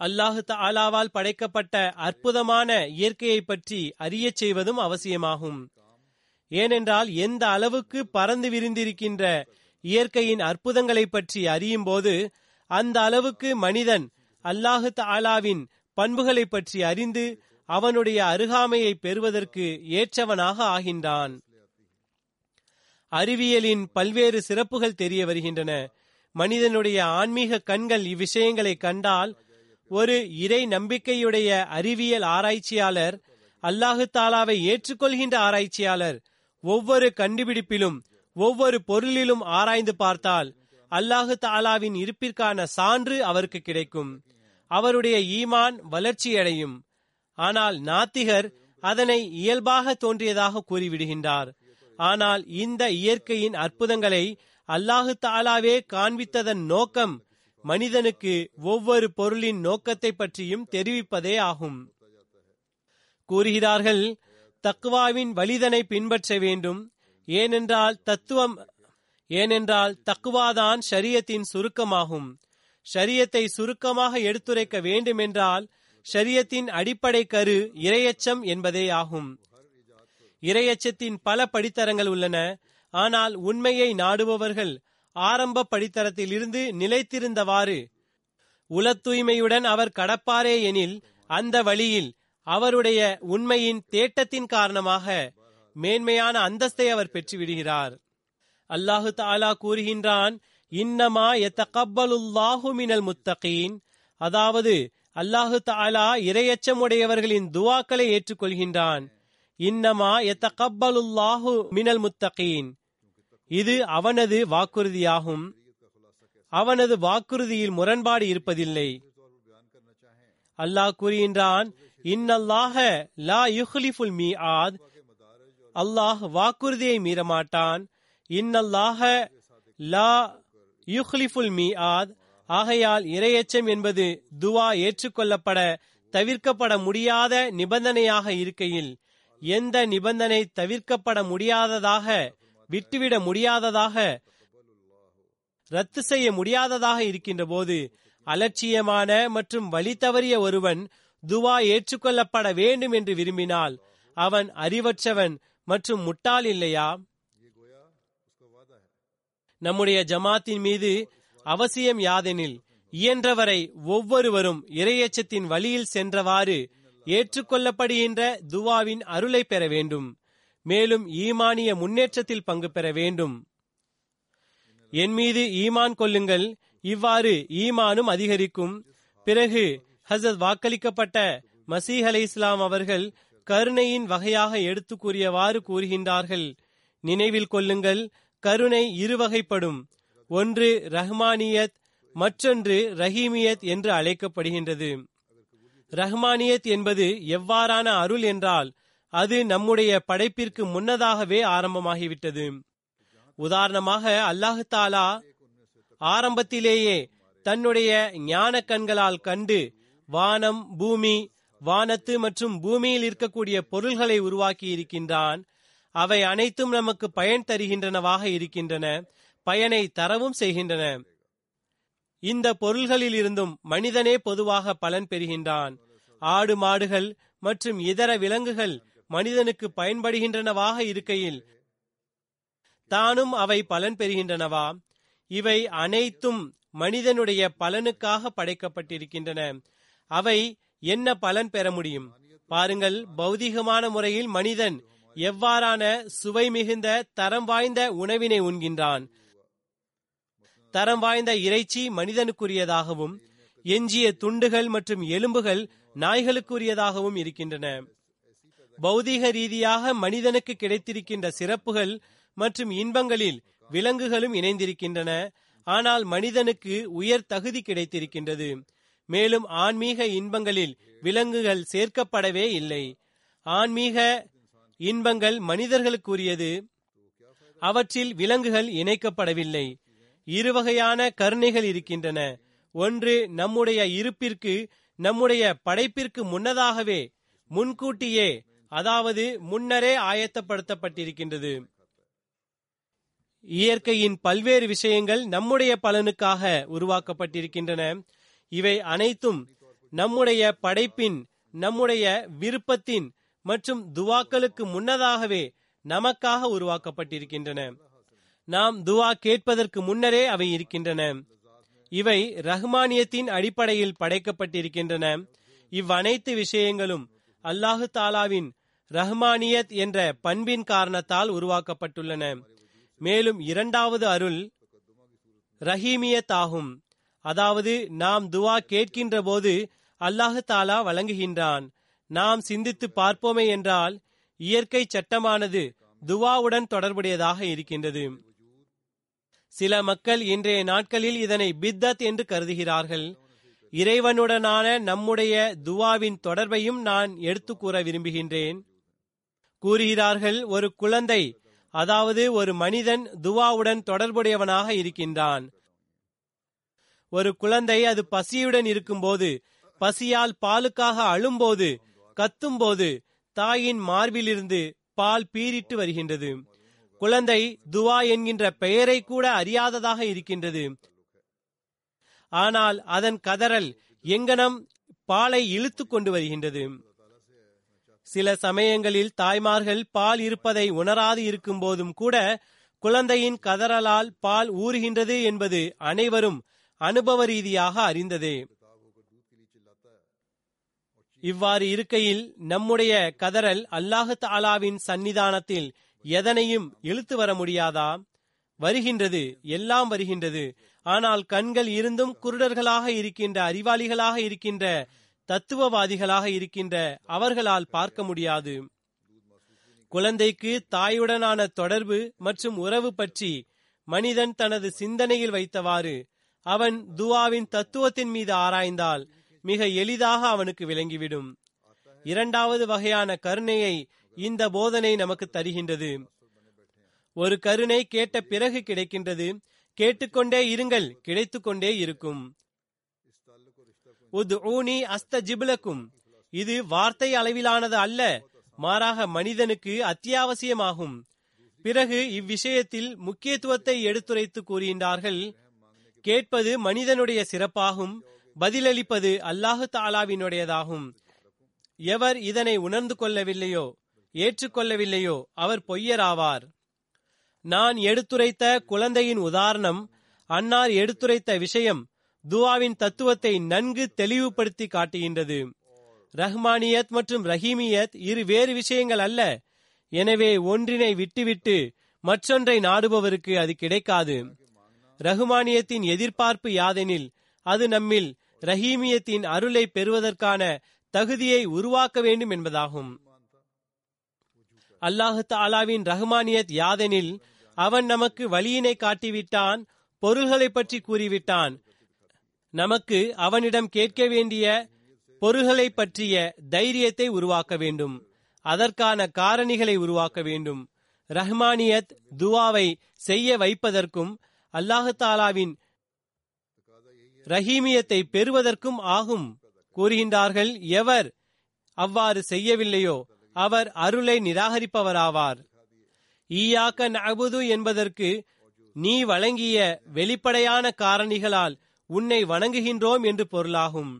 அல்லாஹு தாலாவால் படைக்கப்பட்ட அற்புதமான இயற்கையை பற்றி அறிய செய்வதும் அவசியமாகும். ஏனென்றால் எந்த அளவுக்கு பறந்து விரிந்திருக்கின்ற இயற்கையின் அற்புதங்களை பற்றி அறியும் போது அந்த அளவுக்கு மனிதன் அல்லாஹு தாலாவின் பண்புகளை பற்றி அறிந்து அவனுடைய அருகாமையை பெறுவதற்கு ஏற்றவனாக ஆகின்றான். அறிவியலின் பல்வேறு சிறப்புகள் தெரிய வருகின்றன. மனிதனுடைய ஆன்மீக கண்கள் இவ்விஷயங்களை கண்டால் ஒரு இறை நம்பிக்கையுடைய அறிவியல் ஆராய்ச்சியாளர் அல்லாஹு தாலாவை ஏற்றுக்கொள்கின்ற ஆராய்ச்சியாளர் ஒவ்வொரு கண்டுபிடிப்பிலும் ஒவ்வொரு பொருளிலும் ஆராய்ந்து பார்த்தால் அல்லாஹு தாலாவின் இருப்பிற்கான சான்று அவருக்கு கிடைக்கும். அவருடைய ஈமான் வளர்ச்சியடையும். ஆனால் நாத்திகர் அதனை இயல்பாக தோன்றியதாக கூறிவிடுகின்றார். ஆனால் இந்த இயற்கையின் அற்புதங்களை அல்லாஹு தாலாவே காண்பித்ததன் நோக்கம் மனிதனுக்கு ஒவ்வொரு பொருளின் நோக்கத்தை பற்றியும் தெரிவிப்பதே ஆகும். கூறுகிறார்கள் தக்குவாவின் வலிதனை பின்பற்ற வேண்டும். ஏனென்றால் தத்துவம் ஏனென்றால் தக்குவாதான் ஷரியத்தின் சுருக்கமாகும். ஷரியத்தை சுருக்கமாக எடுத்துரைக்க வேண்டுமென்றால் ஷரியத்தின் அடிப்படை கரு இரையச்சம் என்பதே ஆகும். இரையச்சத்தின் பல படித்தரங்கள் உள்ளன. ஆனால் உண்மையை நாடுபவர்கள் ஆரம்ப படித்தரத்திலிருந்து நிலைத்திருந்தவாறு உல தூய்மையுடன் அவர் கடப்பாரே எனில் அந்த வழியில் அவருடைய உண்மையின் தேட்டத்தின் காரணமாக மேன்மையான அந்தஸ்தை அவர் பெற்றுவிடுகிறார். அல்லாஹு தாலா கூறுகின்றான் இன்னமா எத்தகப்பலுல்லாஹு மினல் முத்தகீன். அதாவது அல்லாஹு தாலா இரையச்சமுடையவர்களின் துவாக்களை ஏற்றுக்கொள்கின்றான். இன்னமா எத்தகப்பலுல்லாஹு மினல் முத்தகீன். இது அவனது வாக்குறுதியாகும். அவனது வாக்குறுதியில் முரண்பாடு இருப்பதில்லை. அல்லாஹ் கூறுகின்றான் இன்னல்லாஹ லா யுஹ்லிஃபுல் மீ ஆத் அல்லாஹ் வாக்குறுதியை மீறமாட்டான். இன்னல்லாஹ லா யுஹ்லிஃபுல் மீ ஆத் ஆகையால் இரையச்சம் என்பது துவா ஏற்றுக்கொள்ளப்பட தவிர்க்கப்பட முடியாத நிபந்தனையாக இருக்கையில் எந்த நிபந்தனை தவிர்க்கப்பட முடியாததாக விட்டுவிட முடியாததாக ரத்து செய்ய முடியாததாக இருக்கின்ற போது அலட்சியமான மற்றும் வழி தவறிய ஒருவன் துவா ஏற்றுக்கொள்ளப்பட வேண்டும் என்று விரும்பினால் அவன் அறிவற்றவன் மற்றும் முட்டாள் இல்லையா? நம்முடைய ஜமாத்தின் மீது அவசியம் யாதெனில் இயன்றவரை ஒவ்வொருவரும் இரையச்சத்தின் வழியில் சென்றவாறு ஏற்றுக்கொள்ளப்படுகின்ற துவாவின் அருளை பெற வேண்டும். மேலும் ஈமானிய முன்னேற்றத்தில் பங்கு பெற வேண்டும். என் மீது ஈமான் கொள்ளுங்கள். இவ்வாறு ஈமானும் அதிகரிக்கும். பிறகு ஹசத் வாக்களிக்கப்பட்ட மசீஹ் அலை இஸ்லாம் அவர்கள் கருணையின் வகையாக எடுத்து கூறியவாறு கூறுகின்றார்கள். நினைவில் கொள்ளுங்கள் கருணை இருவகைப்படும். ஒன்று ரஹ்மானியத் மற்றொன்று ரஹீமியத் என்று அழைக்கப்படுகின்றது. ரஹ்மானியத் என்பது எவ்வாறான அருள் என்றால் அது நம்முடைய படைப்பிற்கு முன்னதாகவே ஆரம்பமாகிவிட்டது. உதாரணமாக அல்லாஹு தாலா ஆரம்பத்திலேயே தன்னுடைய ஞான கண்களால் கண்டு வானம் பூமி வானத்து மற்றும் பூமியில் இருக்கக்கூடிய பொருள்களை உருவாக்கி இருக்கின்றான். அவை அனைத்தும் நமக்கு பயன் தருகின்றனவாக இருக்கின்றன. பயனை தரவும் செய்கின்றன. இந்த பொருள்களில் இருந்தும் மனிதனே பொதுவாக பலன் பெறுகின்றான். ஆடு மாடுகள் மற்றும் இதர விலங்குகள் மனிதனுக்கு பயன்படுகின்றனவாக இருக்கையில் தானும் அவை பலன் பெறுகின்றனவா? இவை அனைத்தும் மனிதனுடைய பலனுக்காக படைக்கப்பட்டிருக்கின்றன. அவை என்ன பலன் பெற முடியும்? பாருங்கள் பௌதிகமான முறையில் மனிதன் எவ்வாறான சுவை மிகுந்த தரம் வாய்ந்த உணவினை உண்கின்றான்? தரம் வாய்ந்த இறைச்சி மனிதனுக்குரியதாகவும் எஞ்சிய துண்டுகள் மற்றும் எலும்புகள் நாய்களுக்குரியதாகவும் இருக்கின்றன. பௌதீக ரீதியாக மனிதனுக்கு கிடைத்திருக்கின்ற சிறப்புகள் மற்றும் இன்பங்களில் விலங்குகளும் இணைந்திருக்கின்றன. ஆனால் மனிதனுக்கு உயர் தகுதி கிடைத்திருக்கின்றது. மேலும் ஆன்மீக இன்பங்களில் விலங்குகள் சேர்க்கப்படவே இல்லை. ஆன்மீக இன்பங்கள் மனிதர்களுக்குரியது. அவற்றில் விலங்குகள் இணைக்கப்படவில்லை. இருவகையான கருணைகள் இருக்கின்றன. ஒன்று நம்முடைய இருப்பிற்கு நம்முடைய படைப்பிற்கு முன்னதாகவே முன்கூட்டியே அதாவது முன்னரே ஆயத்தப்படுத்தப்பட்டிருக்கின்றது. இயற்கையின் பல்வேறு விஷயங்கள் நம்முடைய பலனுக்காக உருவாக்கப்பட்டிருக்கின்றன. இவை அனைத்தும் நம்முடைய படைப்பின் நம்முடைய விருப்பத்தின் மற்றும் துவாக்களுக்கு முன்னதாகவே நமக்காக உருவாக்கப்பட்டிருக்கின்றன. நாம் துவா கேட்பதற்கு முன்னரே அவை இருக்கின்றன. இவை ரஹ்மானியத்தின் அடிப்படையில் படைக்கப்பட்டிருக்கின்றன. இவ்வனைத்து விஷயங்களும் அல்லாஹு தாலாவின் ரஹ்மானியத் என்ற பண்பின் காரணத்தால் உருவாக்கப்பட்டுள்ளன. மேலும் இரண்டாவது அருள் ரஹீமியத் ஆகும் அதாவது நாம் துவா கேட்கின்ற போது அல்லாஹு தாலா வழங்குகின்றான். நாம் சிந்தித்து பார்ப்போமே என்றால் இயற்கை சட்டமானது துவாவுடன் தொடர்புடையதாக இருக்கின்றது. சில மக்கள் இன்றைய நாட்களில் இதனை பித்தத் என்று கருதுகிறார்கள். இறைவனுடனான நம்முடைய துவாவின் தொடர்பையும் நான் எடுத்து கூற விரும்புகின்றேன். கூறுகிறார்கள் ஒரு குழந்தை அதாவது ஒரு மனிதன் துவாவுடன் தொடர்புடையவனாக இருக்கின்றான். ஒரு குழந்தை அது பசியுடன் இருக்கும்போது பசியால் பாலுக்காக அழும்போது கத்தும்போது தாயின் மார்பிலிருந்து பால் பீரிட்டு வருகின்றது. குழந்தை துவா என்கின்ற பெயரை கூட அறியாததாக இருக்கின்றது. ஆனால் அதன் கதறல் எங்கனம் பாலை இழுத்து கொண்டு வருகின்றது. சில சமயங்களில் தாய்மார்கள் பால் இருப்பதை உணராது இருக்கும் போதும் கூட குழந்தையின் கதறலால் பால் ஊறுகின்றது என்பது அனைவரும் அனுபவ ரீதியாக அறிந்தது. இவ்வாறு இருக்கையில் நம்முடைய கதறல் அல்லாஹு தாலாவின் சன்னிதானத்தில் எதனையும் இழுத்து வர முடியாதா? வருகின்றது எல்லாம் வருகின்றது. ஆனால் கண்கள் இருந்தும் குருடர்களாக இருக்கின்ற அறிவாளிகளாக இருக்கின்ற தத்துவவாதிகளாக இருக்கின்ற அவர்களால் பார்க்க முடியாது. குழந்தைக்கு தாயுடனான தொடர்பு மற்றும் உறவு பற்றி மனிதன் தனது சிந்தனையில் வைத்தவாறு அவன் துவாவின் தத்துவத்தின் மீது ஆராய்ந்தால் மிக எளிதாக அவனுக்கு விளங்கிவிடும். இரண்டாவது வகையான கருணையை இந்த போதனை நமக்கு தருகின்றது. ஒரு கருணை கேட்ட பிறகு கிடைக்கின்றது. கேட்டுக்கொண்டே இருங்கள் கிடைத்துக் கொண்டே இருக்கும் அஸ்த ஜிபுலக்கும். இது வார்த்தை அளவிலானது அல்ல மாறாக மனிதனுக்கு அத்தியாவசியமாகும். பிறகு இவ்விஷயத்தில் முக்கியத்துவத்தை எடுத்துரைத்து கூறுகின்றார்கள். கேட்பது மனிதனுடைய சிறப்பாகும் பதிலளிப்பது அல்லாஹு தாலாவினுடையதாகும். எவர் இதனை உணர்ந்து கொள்ளவில்லையோ ஏற்றுக்கொள்ளவில்லையோ அவர் பொய்யராவார். நான் எடுத்துரைத்த குழந்தையின் உதாரணம் அன்னார் எடுத்துரைத்த விஷயம் துவாவின் தத்துவத்தை நன்கு தெளிவுபடுத்தி காட்டுகின்றது. ரஹ்மானியத் மற்றும் ரஹீமியத் இரு வேறு விஷயங்கள் அல்ல. எனவே ஒன்றினை விட்டுவிட்டு மற்றொன்றை நாடுபவருக்கு அது கிடைக்காது. ரஹ்மானியத்தின் எதிர்பார்ப்பு யாதெனில் அது நம்மில் ரஹீமியத்தின் அருளை பெறுவதற்கான தகுதியை உருவாக்க வேண்டும் என்பதாகும். அல்லாஹு தாலாவின் ரஹ்மானியத் யாதெனில் அவன் நமக்கு வழியினை காட்டிவிட்டான் பொருள்களை பற்றி கூறிவிட்டான். நமக்கு அவனிடம் கேட்க வேண்டிய பொருள்களை பற்றிய தைரியத்தை உருவாக்க வேண்டும். அதற்கான காரணிகளை உருவாக்க வேண்டும். ரஹ்மானியத் துவாவை செய்ய வைப்பதற்கும் அல்லாஹாலாவின் ரஹீமியத்தை பெறுவதற்கும் ஆகும் கூறுகின்றார்கள் எவர் அவ்வாறு செய்யவில்லையோ அவர் அருளை நிராகரிப்பவராவார். ஈயாக்க நபுது என்பதற்கு நீ வழங்கிய வெளிப்படையான காரணிகளால் உன்னை வணங்குகின்றோம் என்று பொருளாகும்.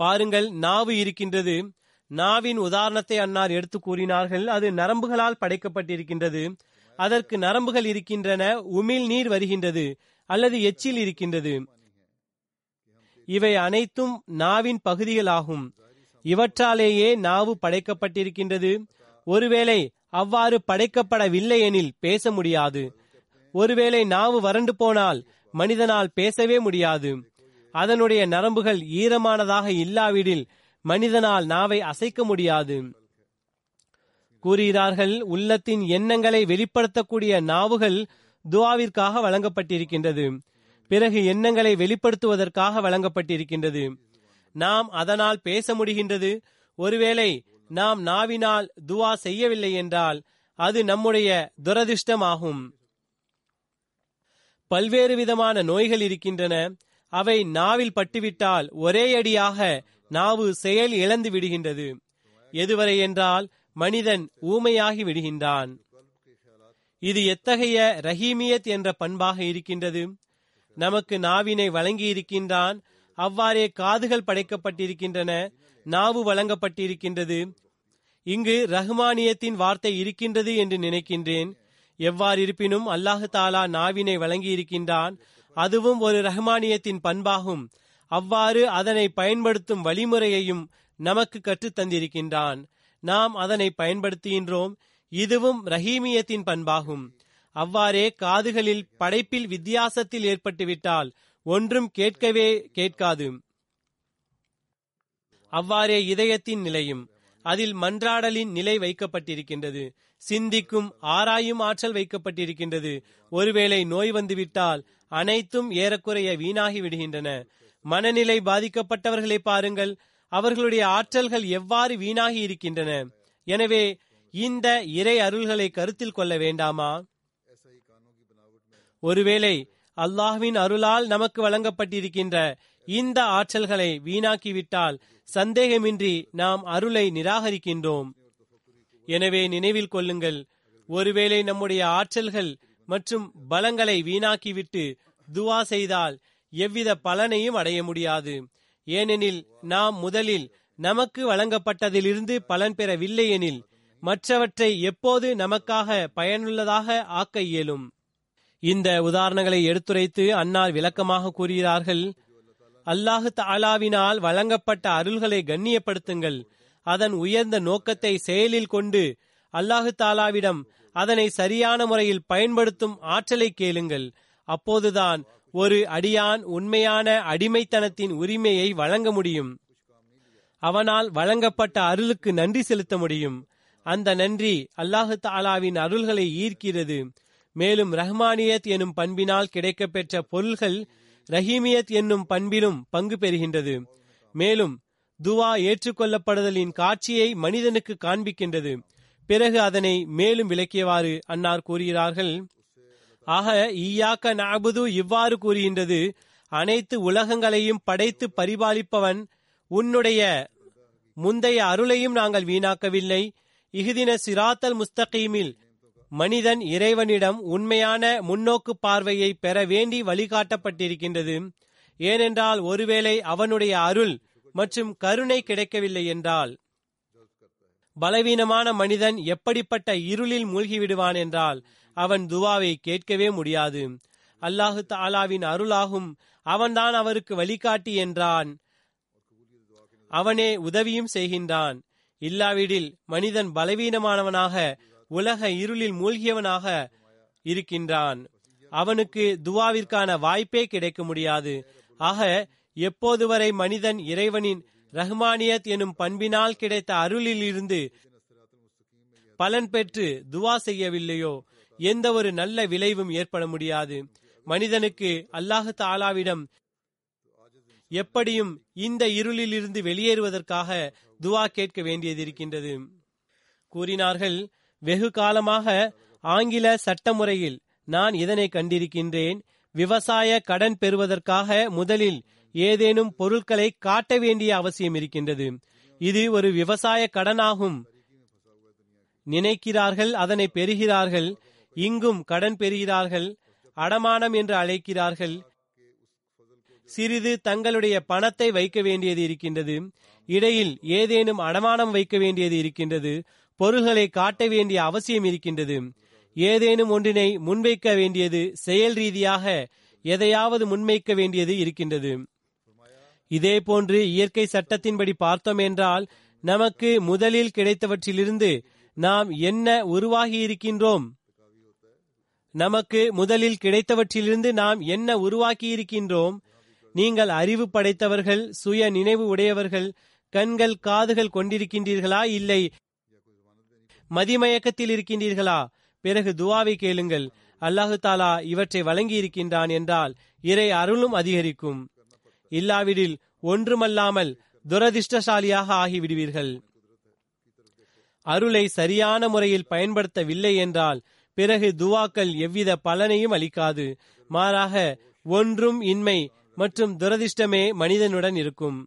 பாருங்கள் நாவு இருக்கின்றது. நாவின் உதாரணத்தை அன்னார் எடுத்து கூறினார்கள். அது நரம்புகளால் படைக்கப்பட்டிருக்கின்றது. அதற்கு நரம்புகள் இருக்கின்றன உமிழ் நீர் வருகின்றது அல்லது எச்சில் இருக்கின்றது. இவை அனைத்தும் நாவின் பகுதிகளாகும். இவற்றாலேயே நாவு படைக்கப்பட்டிருக்கின்றது. ஒருவேளை அவ்வாறு படைக்கப்படவில்லை எனில் பேச முடியாது. ஒருவேளை நாவு வறண்டு போனால் மனிதனால் பேசவே முடியாது. அதனுடைய நரம்புகள் ஈரமானதாக இல்லாவிடில் மனிதனால் நாவை அசைக்க முடியாது. கூறுகிறார்கள் உள்ளத்தின் எண்ணங்களை வெளிப்படுத்தக்கூடிய நாவுகள் துவாவிற்காக வழங்கப்பட்டிருக்கின்றது. பிறகு எண்ணங்களை வெளிப்படுத்துவதற்காக வழங்கப்பட்டிருக்கின்றது. நாம் அதனால் பேச முடிகின்றது ஒருவேளை நாம் நாவினால் துவா செய்யவில்லை என்றால் அது நம்முடைய துரதிர்ஷ்டமாகும். பல்வேறு விதமான நோய்கள் இருக்கின்றன அவை நாவில் பட்டுவிட்டால் ஒரே அடியாக நாவு செயல் இழந்து விடுகின்றது. எதுவரை என்றால் மனிதன் ஊமையாகி விடுகின்றான். இது எத்தகைய ரஹீமியத் என்ற பண்பாக இருக்கின்றது? நமக்கு நாவினை வழங்கி இருக்கின்றான் அவ்வாறே காதுகள் படைக்கப்பட்டிருக்கின்றன நாவு வழங்கப்பட்டிருக்கின்றது. இங்கு ரஹ்மானியத்தின் வார்த்தை இருக்கின்றது என்று நினைக்கின்றேன். எவ்வாறு இருப்பினும் அல்லாஹு தாலா நாவினை வழங்கி இருக்கின்றான் அதுவும் ஒரு ரஹ்மானியத்தின் பண்பாகும். அவ்வாறு அதனை பயன்படுத்தும் வழிமுறையையும் நமக்கு கற்றுத்தந்திருக்கின்றான் நாம் அதனை பயன்படுத்துகின்றோம். இதுவும் ரஹீமியத்தின் பண்பாகும். அவ்வாறே காதுகளில் படைப்பில் வித்தியாசத்தில் ஏற்பட்டுவிட்டால் ஒன்றும் கேட்கவே கேட்காது. அவ்வாறே இதயத்தின் நிலையும் அதில் மன்றாடலின் நிலை வைக்கப்பட்டிருக்கின்றது. சிந்திக்கும் ஆராயும் ஆற்றல் வைக்கப்பட்டிருக்கின்றது. ஒருவேளை நோய் வந்துவிட்டால் அனைத்தும் ஏறக்குறைய வீணாகி விடுகின்றன மனநிலை பாதிக்கப்பட்டவர்களை பாருங்கள். அவர்களுடைய ஆற்றல்கள் எவ்வாறு வீணாகி இருக்கின்றன? எனவே இந்த இறை அருள்களை கருத்தில் கொள்ள வேண்டாமா? ஒருவேளை அல்லாஹ்வின் அருளால் நமக்கு வழங்கப்பட்டிருக்கின்ற இந்த ஆற்றல்களை வீணாக்கிவிட்டால் சந்தேகமின்றி நாம் அருளை நிராகரிக்கின்றோம். எனவே நினைவில் கொள்ளுங்கள் ஒருவேளை நம்முடைய ஆற்றல்கள் மற்றும் பலங்களை வீணாக்கிவிட்டு துவா செய்தால் எவ்வித பலனையும் அடைய முடியாது. ஏனெனில் நாம் முதலில் நமக்கு வழங்கப்பட்டதிலிருந்து பலன் பெறவில்லை எனில் மற்றவற்றை எப்போது நமக்காக பயனுள்ளதாக ஆக்க இயலும். இந்த உதாரணங்களை எடுத்துரைத்து அன்னார் விளக்கமாக கூறுகிறார்கள் அல்லாஹு தாலாவினால் வழங்கப்பட்ட அருள்களை கண்ணியப்படுத்துங்கள். அதன் உயர்ந்த நோக்கத்தை செயலில் கொண்டு அல்லாஹு தாலாவிடம் அதனை சரியான முறையில் பயன்படுத்தும் ஆற்றலை கேளுங்கள். அப்போதுதான் ஒரு அடியான் உண்மையான அடிமைத்தனத்தின் உரிமையை வழங்க முடியும். அவனால் வழங்கப்பட்ட அருளுக்கு நன்றி செலுத்த முடியும். அந்த நன்றி அல்லாஹு தாலாவின் அருள்களை ஈர்க்கிறது. மேலும் ரஹ்மானியத் எனும் பண்பினால் கிடைக்கப்பெற்ற பொருள்கள் ரஹீமியத் என்னும் பண்பிலும் பங்கு பெறுகின்றது. மேலும் துவா ஏற்றுக்கொள்ளப்படுதலின் காட்சியை மனிதனுக்கு காண்பிக்கின்றது. பிறகு அதனை மேலும் விளக்கியவாறு அன்னார் கூறுகிறார்கள் ஆக ஈயாக்க நாபுது இவ்வாறு கூறுகின்றது அனைத்து உலகங்களையும் படைத்து பரிபாலிப்பவன் உன்னுடைய முந்தைய அருளையும் நாங்கள் வீணாக்கவில்லை. இகுதின சிராத்தல் முஸ்தகீமில் மனிதன் இறைவனிடம் உண்மையான முன்னோக்கு பார்வையை பெற வேண்டி வழிகாட்டப்பட்டிருக்கின்றது. ஏனென்றால் ஒருவேளை அவனுடைய அருள் மற்றும் கருணை கிடைக்கவில்லை என்றால் பலவீனமான மனிதன் எப்படிப்பட்ட இருளில் மூழ்கிவிடுவான் என்றால் அவன் துவாவை கேட்கவே முடியாது. அல்லாஹு தாலாவின் அருளாகும் அவன்தான் அவருக்கு வழிகாட்டி என்றான். அவனே உதவியும் செய்கின்றான். இல்லாவிடில் மனிதன் பலவீனமானவனாக உலக இருளில் மூழ்கியவனாக இருக்கின்றான். அவனுக்கு துவாவிற்கான வாய்ப்பே கிடைக்க முடியாது. ஆக எப்போது வரை மனிதன் இறைவனின் ரஹ்மானியத் எனும் பண்பினால் கிடைத்த அருளில் இருந்து பலன் பெற்று துவா செய்யவில்லையோ எந்த ஒரு நல்ல விளைவும் ஏற்பட முடியாது. மனிதனுக்கு அல்லாஹு தாலாவிடம் எப்படியும் இந்த இருளிலிருந்து வெளியேறுவதற்காக துவா கேட்க வேண்டியது இருக்கின்றது கூறினார்கள் வெகு காலமாக ஆங்கில சட்டமுறையில் நான் இதனை கண்டிருக்கின்றேன். விவசாய கடன் பெறுவதற்காக முதலில் ஏதேனும் பொருட்களை காட்ட வேண்டிய அவசியம் இருக்கின்றது. இது ஒரு விவசாய கடனாகும். நினைக்கிறார்கள் அதனை பெறுகிறார்கள். இங்கும் கடன் பெறுகிறார்கள் அடமானம் என்று அழைக்கிறார்கள். சிறிது தங்களுடைய பணத்தை வைக்க வேண்டியது இருக்கின்றது. இடையில் ஏதேனும் அடமானம் வைக்க வேண்டியது இருக்கின்றது. பொருள்களை காட்ட வேண்டிய அவசியம் இருக்கின்றது. ஏதேனும் ஒன்றினை முன்வைக்க வேண்டியது செயல் ரீதியாக எதையாவது முன்வைக்க வேண்டியது இருக்கின்றது. இதே போன்று இயற்கை சட்டத்தின்படி பார்த்தோம் என்றால் நமக்கு முதலில் கிடைத்தவற்றிலிருந்து நாம் என்ன உருவாகி இருக்கின்றோம் நமக்கு முதலில் கிடைத்தவற்றிலிருந்து நாம் என்ன உருவாக்கி இருக்கின்றோம் நீங்கள் அறிவு படைத்தவர்கள் சுய நினைவு உடையவர்கள் கண்கள் காதுகள் கொண்டிருக்கின்றீர்களா? இல்லை. மதிமயக்கத்தில் இருக்கின்றீர்களா? பிறகு துவாவை கேளுங்கள். அல்லாஹு தாலா இவற்றை வழங்கி இருக்கின்றான் என்றால் இறை அருளும் அதிகரிக்கும். இல்லாவிடில் ஒன்றுமல்லாமல் துரதிர்ஷ்டசாலியாக ஆகிவிடுவீர்கள். அருளை சரியான முறையில் பயன்படுத்தவில்லை என்றால் பிறகு துவாக்கள் எவ்வித பலனையும் அளிக்காது. மாறாக ஒன்றும் இன்மை மற்றும் துரதிர்ஷ்டமே மனிதனுடன் இருக்கும்.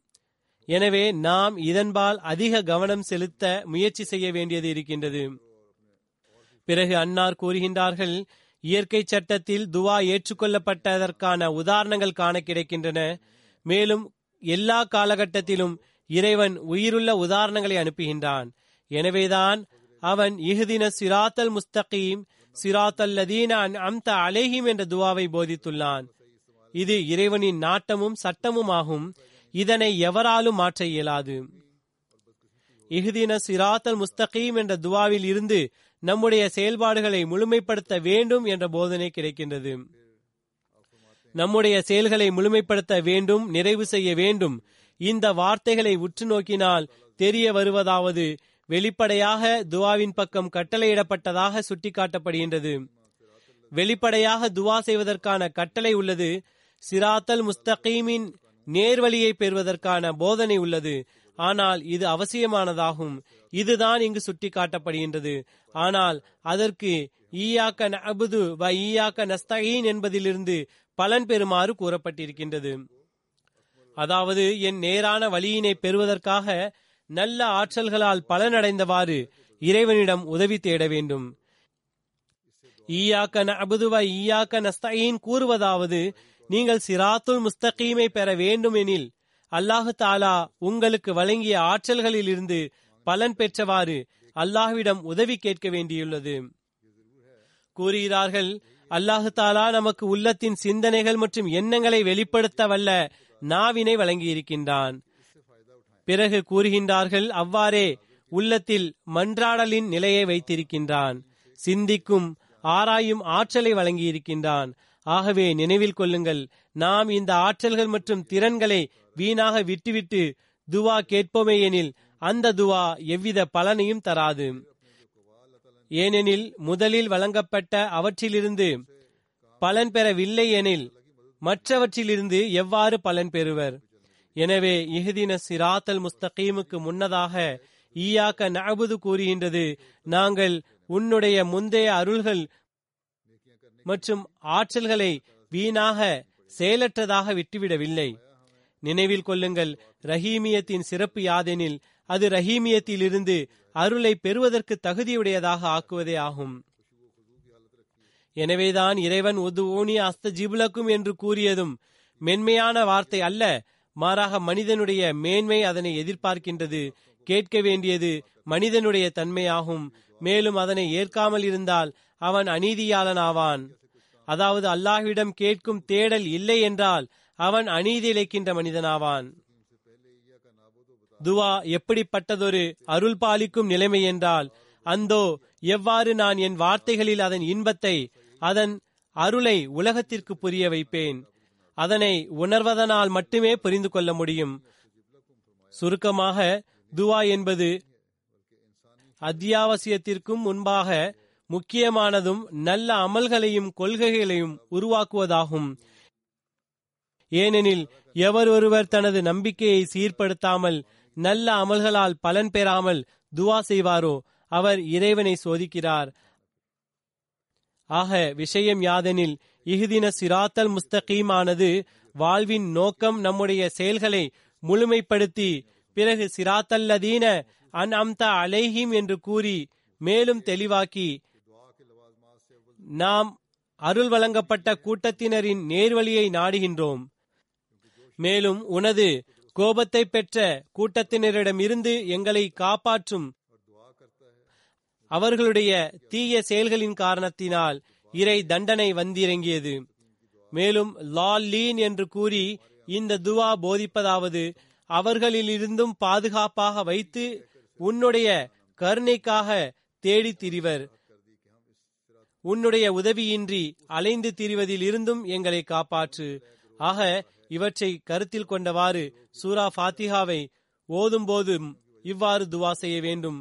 எனவே நாம் இதன்பால் அதிக கவனம் செலுத்த முயற்சி செய்ய வேண்டியது இருக்கின்றது. பிறகு அன்னார் கூறுகின்றார்கள் இயற்கை சட்டத்தில் துவா ஏற்றுக்கொள்ளப்பட்டதற்கான உதாரணங்கள் காண கிடைக்கின்றன. மேலும் எல்லா காலகட்டத்திலும் இறைவன் உயிருள்ள உதாரணங்களை அனுப்புகின்றான். எனவேதான் அவன் இஹுதின சிராத்தல் முஸ்தகீம் சிராத்தல்லதீன அம்த அலேஹிம் என்ற துவாவை போதித்துள்ளான். இது இறைவனின் நாட்டமும் சட்டமும் ஆகும் இதனை எவராலும் மாற்ற இயலாது. இஹ்தின சிராத்தல் முஸ்தகீம் என்ற துவாவில் இருந்து நம்முடைய செயல்பாடுகளை முழுமைப்படுத்த வேண்டும் என்ற போதனை கிடைக்கின்றது. நம்முடைய செயல்களை முழுமைப்படுத்த வேண்டும் நிறைவு செய்ய வேண்டும். இந்த வார்த்தைகளை உற்று நோக்கினால் தெரிய வருவதாவது வெளிப்படையாக துவாவின் பக்கம் கட்டளையிடப்பட்டதாக சுட்டிக்காட்டப்படுகின்றது. வெளிப்படையாக துவா செய்வதற்கான கட்டளை உள்ளது. சிராத்தல் முஸ்தகீமின் நேர்வழியை பெறுவதற்கான போதனை உள்ளது. ஆனால் இது அவசியமானதாகும். இதுதான் இங்கு சுட்டிக்காட்டப்படுகின்றது. ஆனால் அதற்கு ஈயாக்க நபுது வ ஈயாக்க நஸ்தகீன் என்பதிலிருந்து பலன் பெறுமாறு கூறப்பட்டிருக்கின்றது. அதாவது என் நேரான வழியினை பெறுவதற்காக நல்ல ஆற்றல்களால் பலனடைந்தவாறு இறைவனிடம் உதவி தேட வேண்டும். ஈயாக்க நபுதுவ ஈயாக்க நஸ்தீன் கூறுவதாவது நீங்கள் சிராத்துல் முஸ்தகீமை பெற வேண்டும் எனில் அல்லாஹு தாலா உங்களுக்கு வழங்கிய ஆற்றல்களில் இருந்து பலன் பெற்றவாறு அல்லாஹ்விடம் உதவி கேட்க வேண்டியுள்ளது. கூறுகிறார்கள் அல்லாஹு தாலா நமக்கு உள்ளத்தின் சிந்தனைகள் மற்றும் எண்ணங்களை வெளிப்படுத்த வல்ல நாவினை வழங்கியிருக்கின்றான். பிறகு கூறுகின்றார்கள் அவ்வாறே உள்ளத்தில் மன்றாடலின் நிலையை வைத்திருக்கின்றான். சிந்திக்கும் ஆராயும் ஆற்றலை வழங்கியிருக்கின்றான். ஆகவே நினைவில் கொள்ளுங்கள் நாம் இந்த ஆற்றல்கள் மற்றும் திறன்களை வீணாக விட்டுவிட்டு துவா கேட்போமே எனில் அந்த துவா எவ்வித பலனையும் தராது. ஏனெனில் முதலில் வழங்கப்பட்ட அவற்றிலிருந்து பலன் பெறவில்லை எனில் மற்றவற்றிலிருந்து எவ்வாறு பலன் பெறுவர்? எனவே இஹதின சிராத்தல் முஸ்தகீமுக்கு முன்னதாக ஈயாக்க நபுது கூறுகின்றது. நாங்கள் உன்னுடைய முந்தைய அருள்கள் மற்றும் ஆற்றல்களை வீணாக செயலற்றதாக விட்டுவிடவில்லை. நினைவில் கொள்ளுங்கள் ரஹீமியத்தின் சிறப்பு யாதெனில் அது ரஹீமியத்திலிருந்து அருளை பெறுவதற்கு தகுதியுடையதாக ஆக்குவதே ஆகும். எனவேதான் இறைவன் உதுவோனி அஸ்த ஜிபுலக்கும் என்று கூறியதும் மென்மையான வார்த்தை அல்ல. மாறாக மனிதனுடைய மேன்மை அதனை எதிர்பார்க்கின்றது. கேட்க வேண்டியது மனிதனுடைய தன்மையாகும். மேலும் அதனை ஏற்காமல் இருந்தால் அவன் அநீதியாளன் ஆவான் அதாவது அல்லாஹ்விடம் கேட்கும் தேடல் இல்லை என்றால் அவன் அநீதி இழைக்கின்ற மனிதனாவான். துவா எப்படிப்பட்டதொரு அருள் பாலிக்கும் நிலைமை என்றால் அந்தோ எவ்வாறு நான் என் வார்த்தைகளில் அதன் இன்பத்தை அதன் அருளை உலகத்திற்கு புரிய வைப்பேன்? அதனை உணர்வதனால் மட்டுமே புரிந்து கொள்ள முடியும். சுருக்கமாக துவா என்பது அத்தியாவசியத்திற்கும் முன்பாக முக்கியமானதும் நல்ல அமல்களையும் கொள்கைகளையும் உருவாக்குவதாகும். ஏனெனில் எவர் ஒருவர் தனது நம்பிக்கையை சீர்படுத்தாமல் நல்ல அமல்களால் பலன் பெறாமல் துவா செய்வாரோ அவர் இறைவனை சோதிக்கிறார். ஆக விஷயம் யாதெனில் இஹுதின சிராத்தல் முஸ்தகீமானது வாழ்வின் நோக்கம் நம்முடைய செயல்களை முழுமைப்படுத்தி பிறகு சிராத்தல்லதீன அன் அம்தா அலைஹிம் என்று கூறி மேலும் தெளிவாக்கி நாம் அருள் வழங்கப்பட்ட கூட்டத்தினரின் நேர்வழியை நாடுகின்றோம். மேலும் உனது கோபத்தை பெற்ற கூட்டத்தினரிடமிருந்து எங்களை காப்பாற்றும் அவர்களுடைய தீய செயல்களின் காரணத்தினால் இறை தண்டனை வந்திறங்கியது. மேலும் லால் லீன் என்று கூறி இந்த துவா போதிப்பதாவது அவர்களிலிருந்தும் பாதுகாப்பாக வைத்து உன்னுடைய கருணைக்காக தேடி திரிவர். உன்னுடைய உதவியின்றி அலைந்து திரிவதில் இருந்தும் எங்களை காப்பாற்று. ஆக இவற்றை கருத்தில் கொண்டவாறு சூரா ஃபாத்திஹாவை ஓதும் போதும் இவ்வாறு துவா செய்ய வேண்டும்.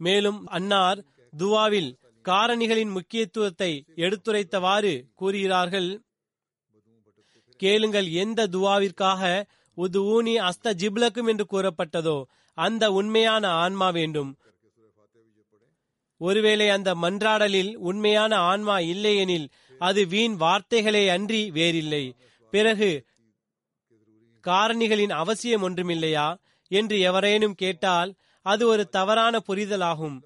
மேலும் அன்னார் துவாவில் காரணிகளின் முக்கியத்துவத்தை எடுத்துரைத்தவாறு கூறுகிறார்கள். கேளுங்கள் எந்த துவாவிற்காக உது ஊனி அஸ்த ஜிப்லக்கும் என்று கூறப்பட்டதோ அந்த உண்மையான ஆன்மா வேண்டும். ஒருவேளை அந்த மன்றாடலில் உண்மையான ஆன்மா இல்லையெனில் அது வீண் வார்த்தைகளே அன்றி வேறில்லை. பிறகு காரணிகளின் அவசியம் ஒன்றுமில்லையா? என்று எவரேனும் கேட்டால் அது ஒரு தவறான புரிதலாகும்.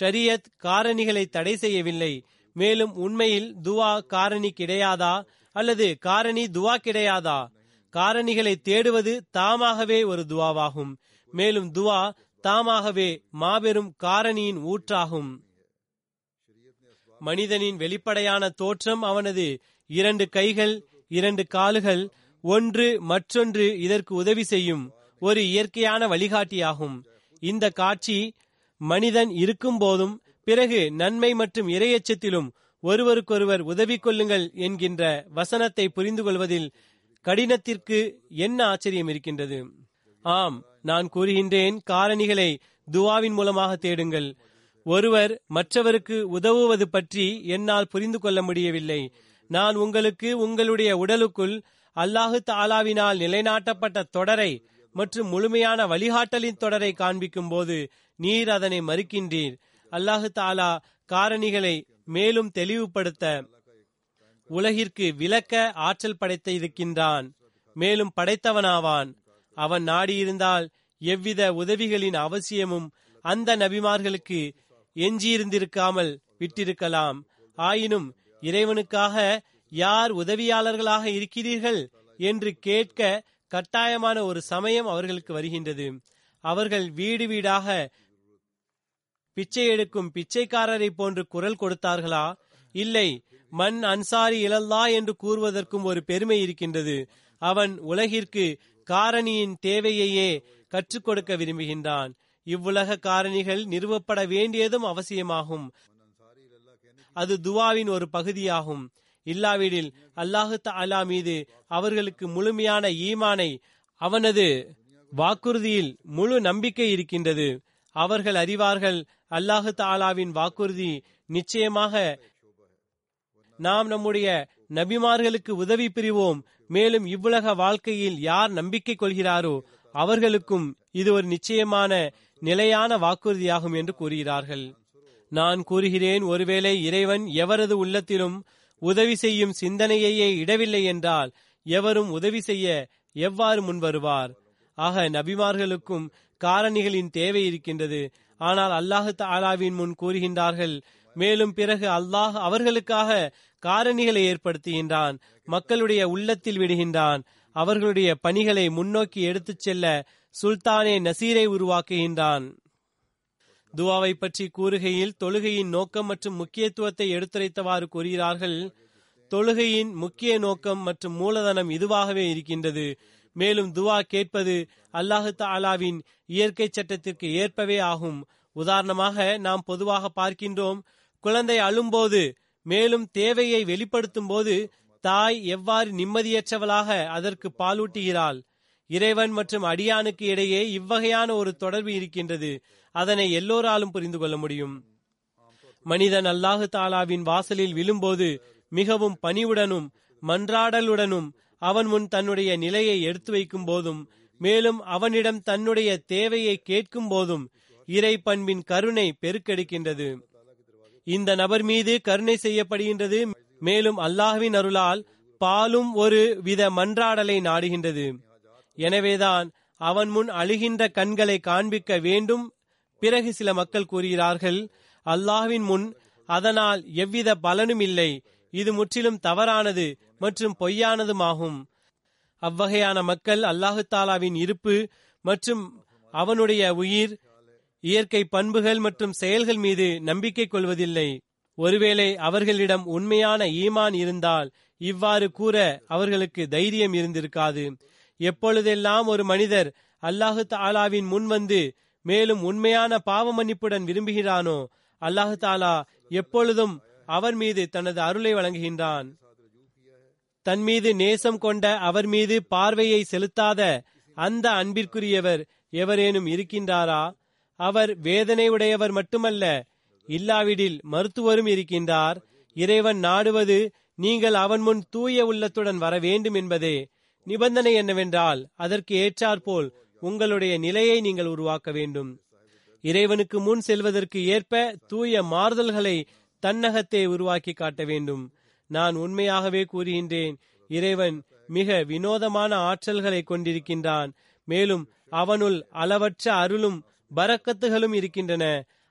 ஷரியத் காரணிகளை தடை செய்யவில்லை. மேலும் உண்மையில் துவா காரணி கிடையாதா அல்லது காரணி துவா கிடையாதா காரணிகளை தேடுவது தாமாகவே ஒரு துவாவாகும். மேலும் துவா தாமாகவே மாபெரும் காரணியின் ஊற்றாகும். மனிதனின் வெளிப்படையான தோற்றம் அவனது இரண்டு கைகள் இரண்டு கால்கள் ஒன்று மற்றொன்று இதற்கு உதவி செய்யும் ஒரு இயற்கையான வழிகாட்டியாகும். இந்த காட்சி மனிதன் இருக்கும் போதும் பிறகு நன்மை மற்றும் இரையச்சத்திலும் ஒருவருக்கொருவர் உதவி கொள்ளுங்கள் என்கின்ற வசனத்தை புரிந்து கொள்வதில் கடினத்திற்கு என்ன ஆச்சரியம் இருக்கின்றது? ஆம் நான் கூறுகின்றேன் காரணிகளை துவாவின் மூலமாக தேடுங்கள். ஒருவர் மற்றவருக்கு உதவுவது பற்றி என்னால் புரிந்து கொள்ள முடியவில்லை. நான் உங்களுக்கு உங்களுடைய உடலுக்குள் அல்லாஹு தாலாவினால் நிலைநாட்டப்பட்ட தொடரை மற்றும் முழுமையான வழிகாட்டலின் தொடரை காண்பிக்கும் போது நீர் அதனை மறுக்கின்றீர். அல்லாஹு தாலா காரணிகளை மேலும் தெளிவுபடுத்த உலகிற்கு விளக்க ஆற்றல் படைத்த இருக்கின்றான். மேலும் படைத்தவனாவான். அவன் நாடியிருந்தால் எவ்வித உதவிகளின் அவசியமும் அந்த நபிமார்களுக்கு எஞ்சியிருந்திருக்காமல் விட்டிருக்கலாம். ஆயினும் இறைவனுக்காக யார் உதவியாளர்களாக இருக்கிறீர்கள் என்று கேட்க கட்டாயமான ஒரு சமயம் அவர்களுக்கு வருகின்றது. அவர்கள் வீடு வீடாக பிச்சை எடுக்கும் பிச்சைக்காரரை போன்று குரல் கொடுத்தார்களா? இல்லை. மண் அன்சாரி இழல்லா என்று கூறுவதற்கும் ஒரு பெருமை இருக்கின்றது. அவன் உலகிற்கு காரணியின் தேவையையே கற்றுக் கொடுக்க விரும்புகின்றான். இவ்வுலக காரணிகள் நிறுவப்பட வேண்டியதும் அவசியமாகும். அது துவாவின் ஒரு பகுதியாகும். இல்லாவிடில் அல்லாஹு தஆலா மீது அவர்களுக்கு முழுமையான ஈமானை அவனது வாக்குறுதியில் முழு நம்பிக்கை இருக்கின்றது. அவர்கள் அறிவார்கள் அல்லாஹு தாலாவின் வாக்குறுதி நிச்சயமாக நாம் நம்முடைய நபிமார்களுக்கு உதவி புரிவோம். மேலும் இவ்வுலக வாழ்க்கையில் யார் நம்பிக்கை கொள்கிறாரோ அவர்களுக்கும் இது ஒரு நிச்சயமான நிலையான வாக்குறுதியாகும் என்று கூறுகிறார்கள். நான் கூறுகிறேன் ஒருவேளை இறைவன் எவரது உள்ளத்திலும் உதவி செய்யும் சிந்தனையையே இடவில்லை என்றால் எவரும் உதவி செய்ய எவ்வாறு முன்வருவார்? ஆக நபிமார்களுக்கும் காரணிகளின் தேவை இருக்கின்றது. ஆனால் அல்லாஹு தாலாவின் முன் கூறுகின்றார்கள் மேலும் பிறகு அல்லாஹ் அவர்களுக்காக காரணிகளை ஏற்படுத்துகின்றான் மக்களுடைய உள்ளத்தில் விடுகின்றான் அவர்களுடைய பணிகளை முன்னோக்கி எடுத்துச் செல்ல சுல்தானே நசீரை உருவாக்குகின்றான். துவாவை பற்றி கூறுகையில் தொழுகையின் நோக்கம் மற்றும் முக்கியத்துவத்தை எடுத்துரைத்தவாறு கூறுகிறார்கள் தொழுகையின் முக்கிய நோக்கம் மற்றும் மூலதனம் இதுவாகவே இருக்கின்றது மேலும் துவா கேட்பது அல்லாஹு தாலாவின் இயற்கை சட்டத்திற்கு ஏற்பவே ஆகும். உதாரணமாக நாம் பொதுவாக பார்க்கின்றோம் குழந்தை அழும்போது மேலும் தேவையை வெளிப்படுத்தும் போது தாய் எவ்வாறு நிம்மதியற்றவளாக அதற்கு பாலூட்டுகிறாள். இறைவன் மற்றும் அடியானுக்கு இடையே இவ்வகையான ஒரு தொடர்பு இருக்கின்றது. அதனை எல்லோராலும் புரிந்து கொள்ள முடியும். மனிதன் அல்லாஹு தாலாவின் வாசலில் விழும்போது மிகவும் பணிவுடனும் மன்றாடலுடனும் அவன் முன் தன்னுடைய நிலையை எடுத்து வைக்கும் போதும் மேலும் அவனிடம் தன்னுடைய தேவையை கேட்கும் போதும் இறை பண்பின் கருணை பெருக்கெடுக்கின்றது. இந்த நபர் மீது கருணை செய்யப்படுகின்றது மேலும் அல்லாஹ்வின் அருளால் பாலும் ஒரு வித மன்றாடலை நாடுகின்றது. எனவேதான் அவன் முன் அழுகின்ற கண்களை காண்பிக்க வேண்டும். பிறகு சில மக்கள் கூறுகிறார்கள் அல்லாஹ்வின் முன் அதனால் எவ்வித பலனும் இல்லை. இது முற்றிலும் தவறானது மற்றும் பொய்யானதுமாகும். அவ்வகையான மக்கள் அல்லாஹு தாலாவின் இருப்பு மற்றும் அவனுடைய உயிர் இயற்கை பண்புகள் மற்றும் செயல்கள் மீது நம்பிக்கை கொள்வதில்லை. ஒருவேளை அவர்களிடம் உண்மையான ஈமான் இருந்தால் இவ்வாறு கூற அவர்களுக்கு தைரியம் இருந்திருக்காது. எப்பொழுதெல்லாம் ஒரு மனிதர் அல்லாஹு தாலாவின் முன் வந்து மேலும் உண்மையான பாவ மன்னிப்புடன் விரும்புகிறானோ அல்லாஹு தாலா எப்பொழுதும் அவர் மீது தனது அருளை வழங்குகின்றான். தன் மீது நேசம் கொண்ட அவர் மீது பார்வையை செலுத்தாத அந்த அன்பிற்குரியவர் எவரேனும் இருக்கின்றாரா? அவர் வேதனை உடையவர் மட்டுமல்ல இல்லாவிடில் மருத்துவரும் இருக்கின்றார். இறைவன் நாடுவது நீங்கள் அவன் முன் தூய உள்ளத்துடன் வர வேண்டும் என்பதே. நிபந்தனை என்னவென்றால் அதற்கு ஏற்றாற்போல் உங்களுடைய நிலையை நீங்கள் உருவாக்க வேண்டும். இறைவனுக்கு முன் செல்வதற்கு ஏற்ப தூய மாறுதல்களை தன்னகத்தை உருவாக்கி காட்ட வேண்டும். நான் உண்மையாகவே கூறுகின்றேன் இறைவன் மிக வினோதமான ஆற்றல்களை கொண்டிருக்கின்றான். மேலும் அவனுள் அளவற்ற அருளும் பரக்கத்துகளும் இருக்கின்றன.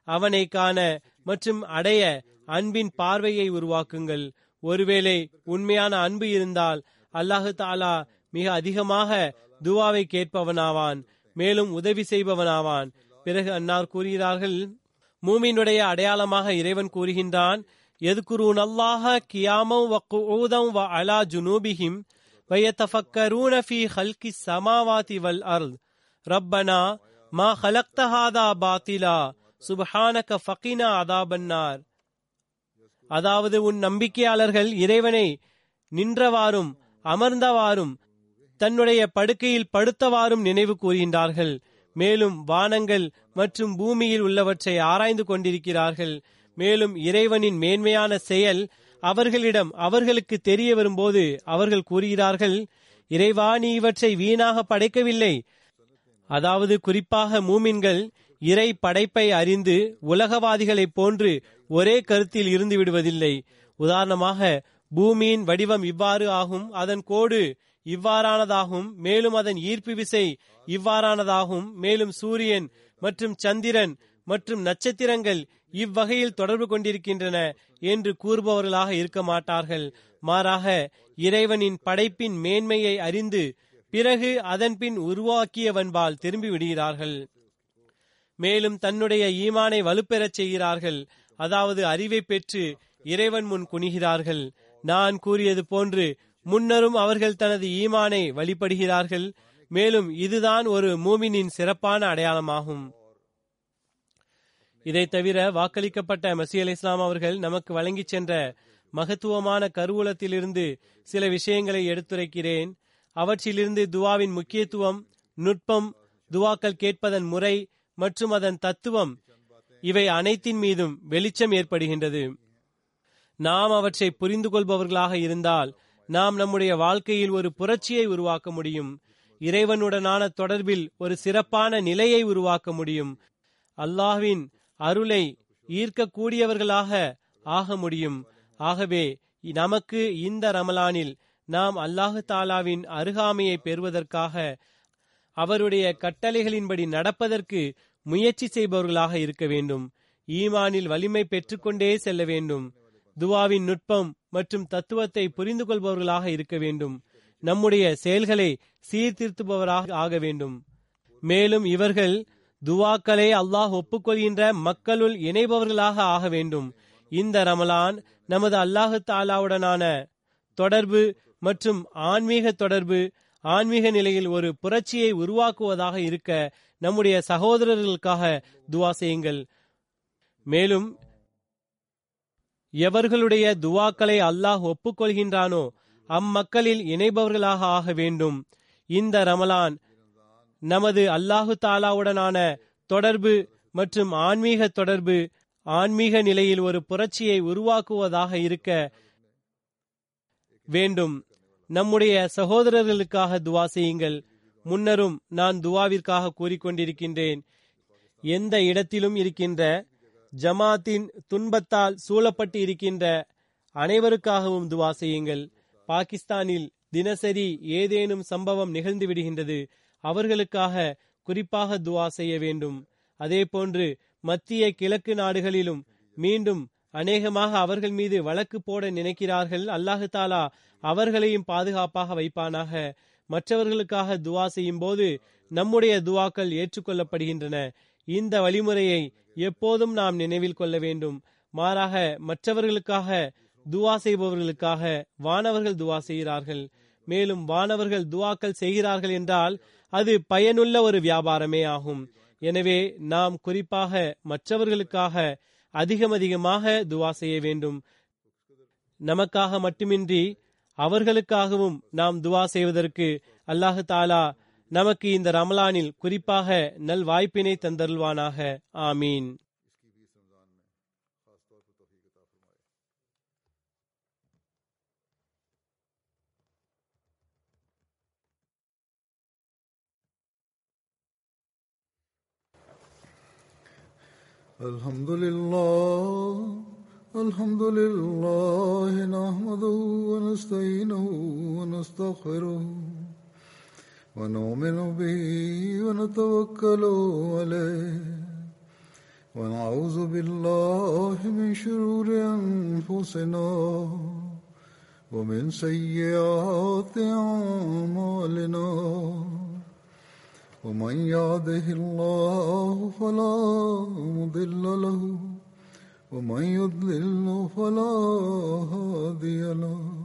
அவனை காண மற்றும் அடைய அன்பின் பார்வையை உருவாக்குங்கள். ஒருவேளை உண்மையான அன்பு இருந்தால் அல்லாஹு தாலா மிக அதிகமாக துவாவை கேட்பவனாவான் மேலும் உதவி செய்பவனாவான். பிறகு அன்னார் கூறுகிறார்கள் மூமினுடைய அடையாளமாக இறைவன் கூறுகின்றான் எதுகுரூன் அல்லாஹ கியாமம் வ குஊதம் வ அலா ஜுனூபிஹிம் வயத்தஃபக்கரூன ஃபி ஹல்கி சமாவாதி வல் அர்ல் ரப்பனா மா ஹலக்த ஹாதா பாத்திலா சுபஹானக ஃபகினா அதாபன்னார். அதாவது உன் நம்பிக்கையாளர்கள் இறைவனை நின்றவாறும் அமர்ந்தவாறும் தன்னுடைய படுக்கையில் படுத்தவாறும் நினைவு கூறுகின்றார்கள். மேலும் வானங்கள் மற்றும் பூமியில் உள்ளவற்றை ஆராய்ந்து கொண்டிருக்கிறார்கள். மேலும் இறைவனின் மேன்மையான செயல் அவர்களிடம் அவர்களுக்கு தெரிய வரும்போது அவர்கள் கூறுகிறார்கள் இறைவா நீ இவற்றை வீணாக படைக்கவில்லை. அதாவது குறிப்பாக மூமின்கள் இறை படைப்பை அறிந்து உலகவாதிகளைப் போன்று ஒரே கருத்தில் இருந்து விடுவதில்லை. உதாரணமாக பூமியின் வடிவம் இவ்வாறு ஆகும். அதன் கோடு இவ்வாறானதாகும் மேலும் அதன் ஈர்ப்பு விசை இவ்வாறானதாகும் மேலும் சூரியன் மற்றும் சந்திரன் மற்றும் நட்சத்திரங்கள் இவ்வகையில் தொடர்பு கொண்டிருக்கின்றன என்று கூறுபவர்களாக இருக்க மாட்டார்கள். மாறாக இறைவனின் படைப்பின் மேன்மையை அறிந்து பிறகு அதன்பின் உருவாக்கியவன்பால் திரும்பி விடுகிறார்கள். மேலும் தன்னுடைய ஈமானை வலுப்பெறச் செய்கிறார்கள். அதாவது அறிவை பெற்று இறைவன் முன் குனிகிறார்கள். நான் கூறியது போன்று முன்னரும் அவர்கள் தனது ஈமானை வழிபடுகிறார்கள். மேலும் இதுதான் ஒரு மூமினின் சிறப்பான அடையாளமாகும். இதை தவிர வாக்களிக்கப்பட்ட மசி அலி இஸ்லாம் அவர்கள் நமக்கு வழங்கிச் சென்ற மகத்துவமான கருவூலத்திலிருந்து சில விஷயங்களை எடுத்துரைக்கிறேன். அவற்றிலிருந்து துவாவின் முக்கியத்துவம் நுட்பம் துவாக்கள் கேட்பதன் முறை மற்றும் அதன் தத்துவம் இவை அனைத்தின் மீதும் வெளிச்சம் ஏற்படுகின்றது. நாம் அவற்றை புரிந்து கொள்பவர்களாக இருந்தால் நாம் நம்முடைய வாழ்க்கையில் ஒரு புரட்சியை உருவாக்க முடியும். இறைவனுடனான தொடர்பில் ஒரு சிறப்பான நிலையை உருவாக்க முடியும். அல்லாஹ்வின் அருளை ஈர்க்கக்கூடியவர்களாக ஆக முடியும். ஆகவே நமக்கு இந்த ரமலானில் நாம் அல்லாஹு தாலாவின் அருகாமையை பெறுவதற்காக அவருடைய கட்டளைகளின்படி நடப்பதற்கு முயற்சி செய்பவர்களாக இருக்க வேண்டும். ஈமானில் வலிமை பெற்றுக்கொண்டே செல்ல வேண்டும். துவாவின் நுட்பம் மற்றும் தத்துவத்தை புரிந்து கொள்பவர்களாக இருக்க வேண்டும். நம்முடைய செயல்களை சீர்திருத்துபவராக ஆக வேண்டும். மேலும் இவர்கள் துவாக்களை அல்லாஹ் ஒப்புக்கொள்கின்ற மக்களுள் இணைபவர்களாக ஆக வேண்டும். இந்த ரமலான் நமது அல்லாஹு தாலாவுடனான தொடர்பு மற்றும் ஆன்மீக தொடர்பு ஆன்மீக நிலையில் ஒரு புரட்சியை உருவாக்குவதாக இருக்க நம்முடைய சகோதரர்களுக்காக துவா செய்யுங்கள். மேலும் எவர்களுடைய துவாக்களை அல்லாஹ் ஒப்புக்கொள்கின்றானோ அம்மக்களில் இணைபவர்களாக ஆக வேண்டும். இந்த ரமலான் நமது அல்லாஹு தாலாவுடனான தொடர்பு மற்றும் ஆன்மீக தொடர்பு ஆன்மீக நிலையில் ஒரு புரட்சியை உருவாக்குவதாக இருக்க வேண்டும். நம்முடைய சகோதரர்களுக்காக துவா செய்யுங்கள். முன்னரும் நான் துவாவிற்காக கூறிக்கொண்டிருக்கின்றேன். எந்த இடத்திலும் இருக்கின்ற ஜமாத்தின் துன்பத்தால் சூழப்பட்டு இருக்கின்ற அனைவருக்காகவும் துவா செய்யுங்கள். பாகிஸ்தானில் தினசரி ஏதேனும் சம்பவம் நிகழ்ந்து விடுகின்றது அவர்களுக்காக குறிப்பாக துவா செய்ய வேண்டும். அதே போன்று மத்திய கிழக்கு நாடுகளிலும் மீண்டும் அநேகமாக அவர்கள் மீது வழக்கு போட நினைக்கிறார்கள். அல்லாஹு தாலா அவர்களையும் பாதுகாப்பாக வைப்பானாக. மற்றவர்களுக்காக துவா செய்யும் போது நம்முடைய துவாக்கள் ஏற்றுக்கொள்ளப்படுகின்றன. இந்த வழிமுறையை எப்போதும் நாம் நினைவில் கொள்ள வேண்டும். மாறாக மற்றவர்களுக்காக துவா செய்பவர்களுக்காக வானவர்கள் துவா செய்கிறார்கள். மேலும் வானவர்கள் துவாக்கள் செய்கிறார்கள் என்றால் அது பயனுள்ள ஒரு வியாபாரமே ஆகும். எனவே நாம் குறிப்பாக மற்றவர்களுக்காக அதிகம் அதிகமாக துவா செய்ய வேண்டும். நமக்காக மட்டுமின்றி அவர்களுக்காகவும் நாம் துவா செய்வதற்கு அல்லாஹு தாலா நமக்கு இந்த ரமலானில் குறிப்பாக நல் வாய்ப்பினை தந்தருள்வானாக ஆமீன் الحمد لله الحمد لله نحمده ونستعينه ونستغفره ونؤمن به ونتوكل عليه. ونعوذ بالله من شرور أنفسنا ومن سيئات أعمالنا. ومن يهده الله فلا مضل له ومن يضلل فلا هادي له.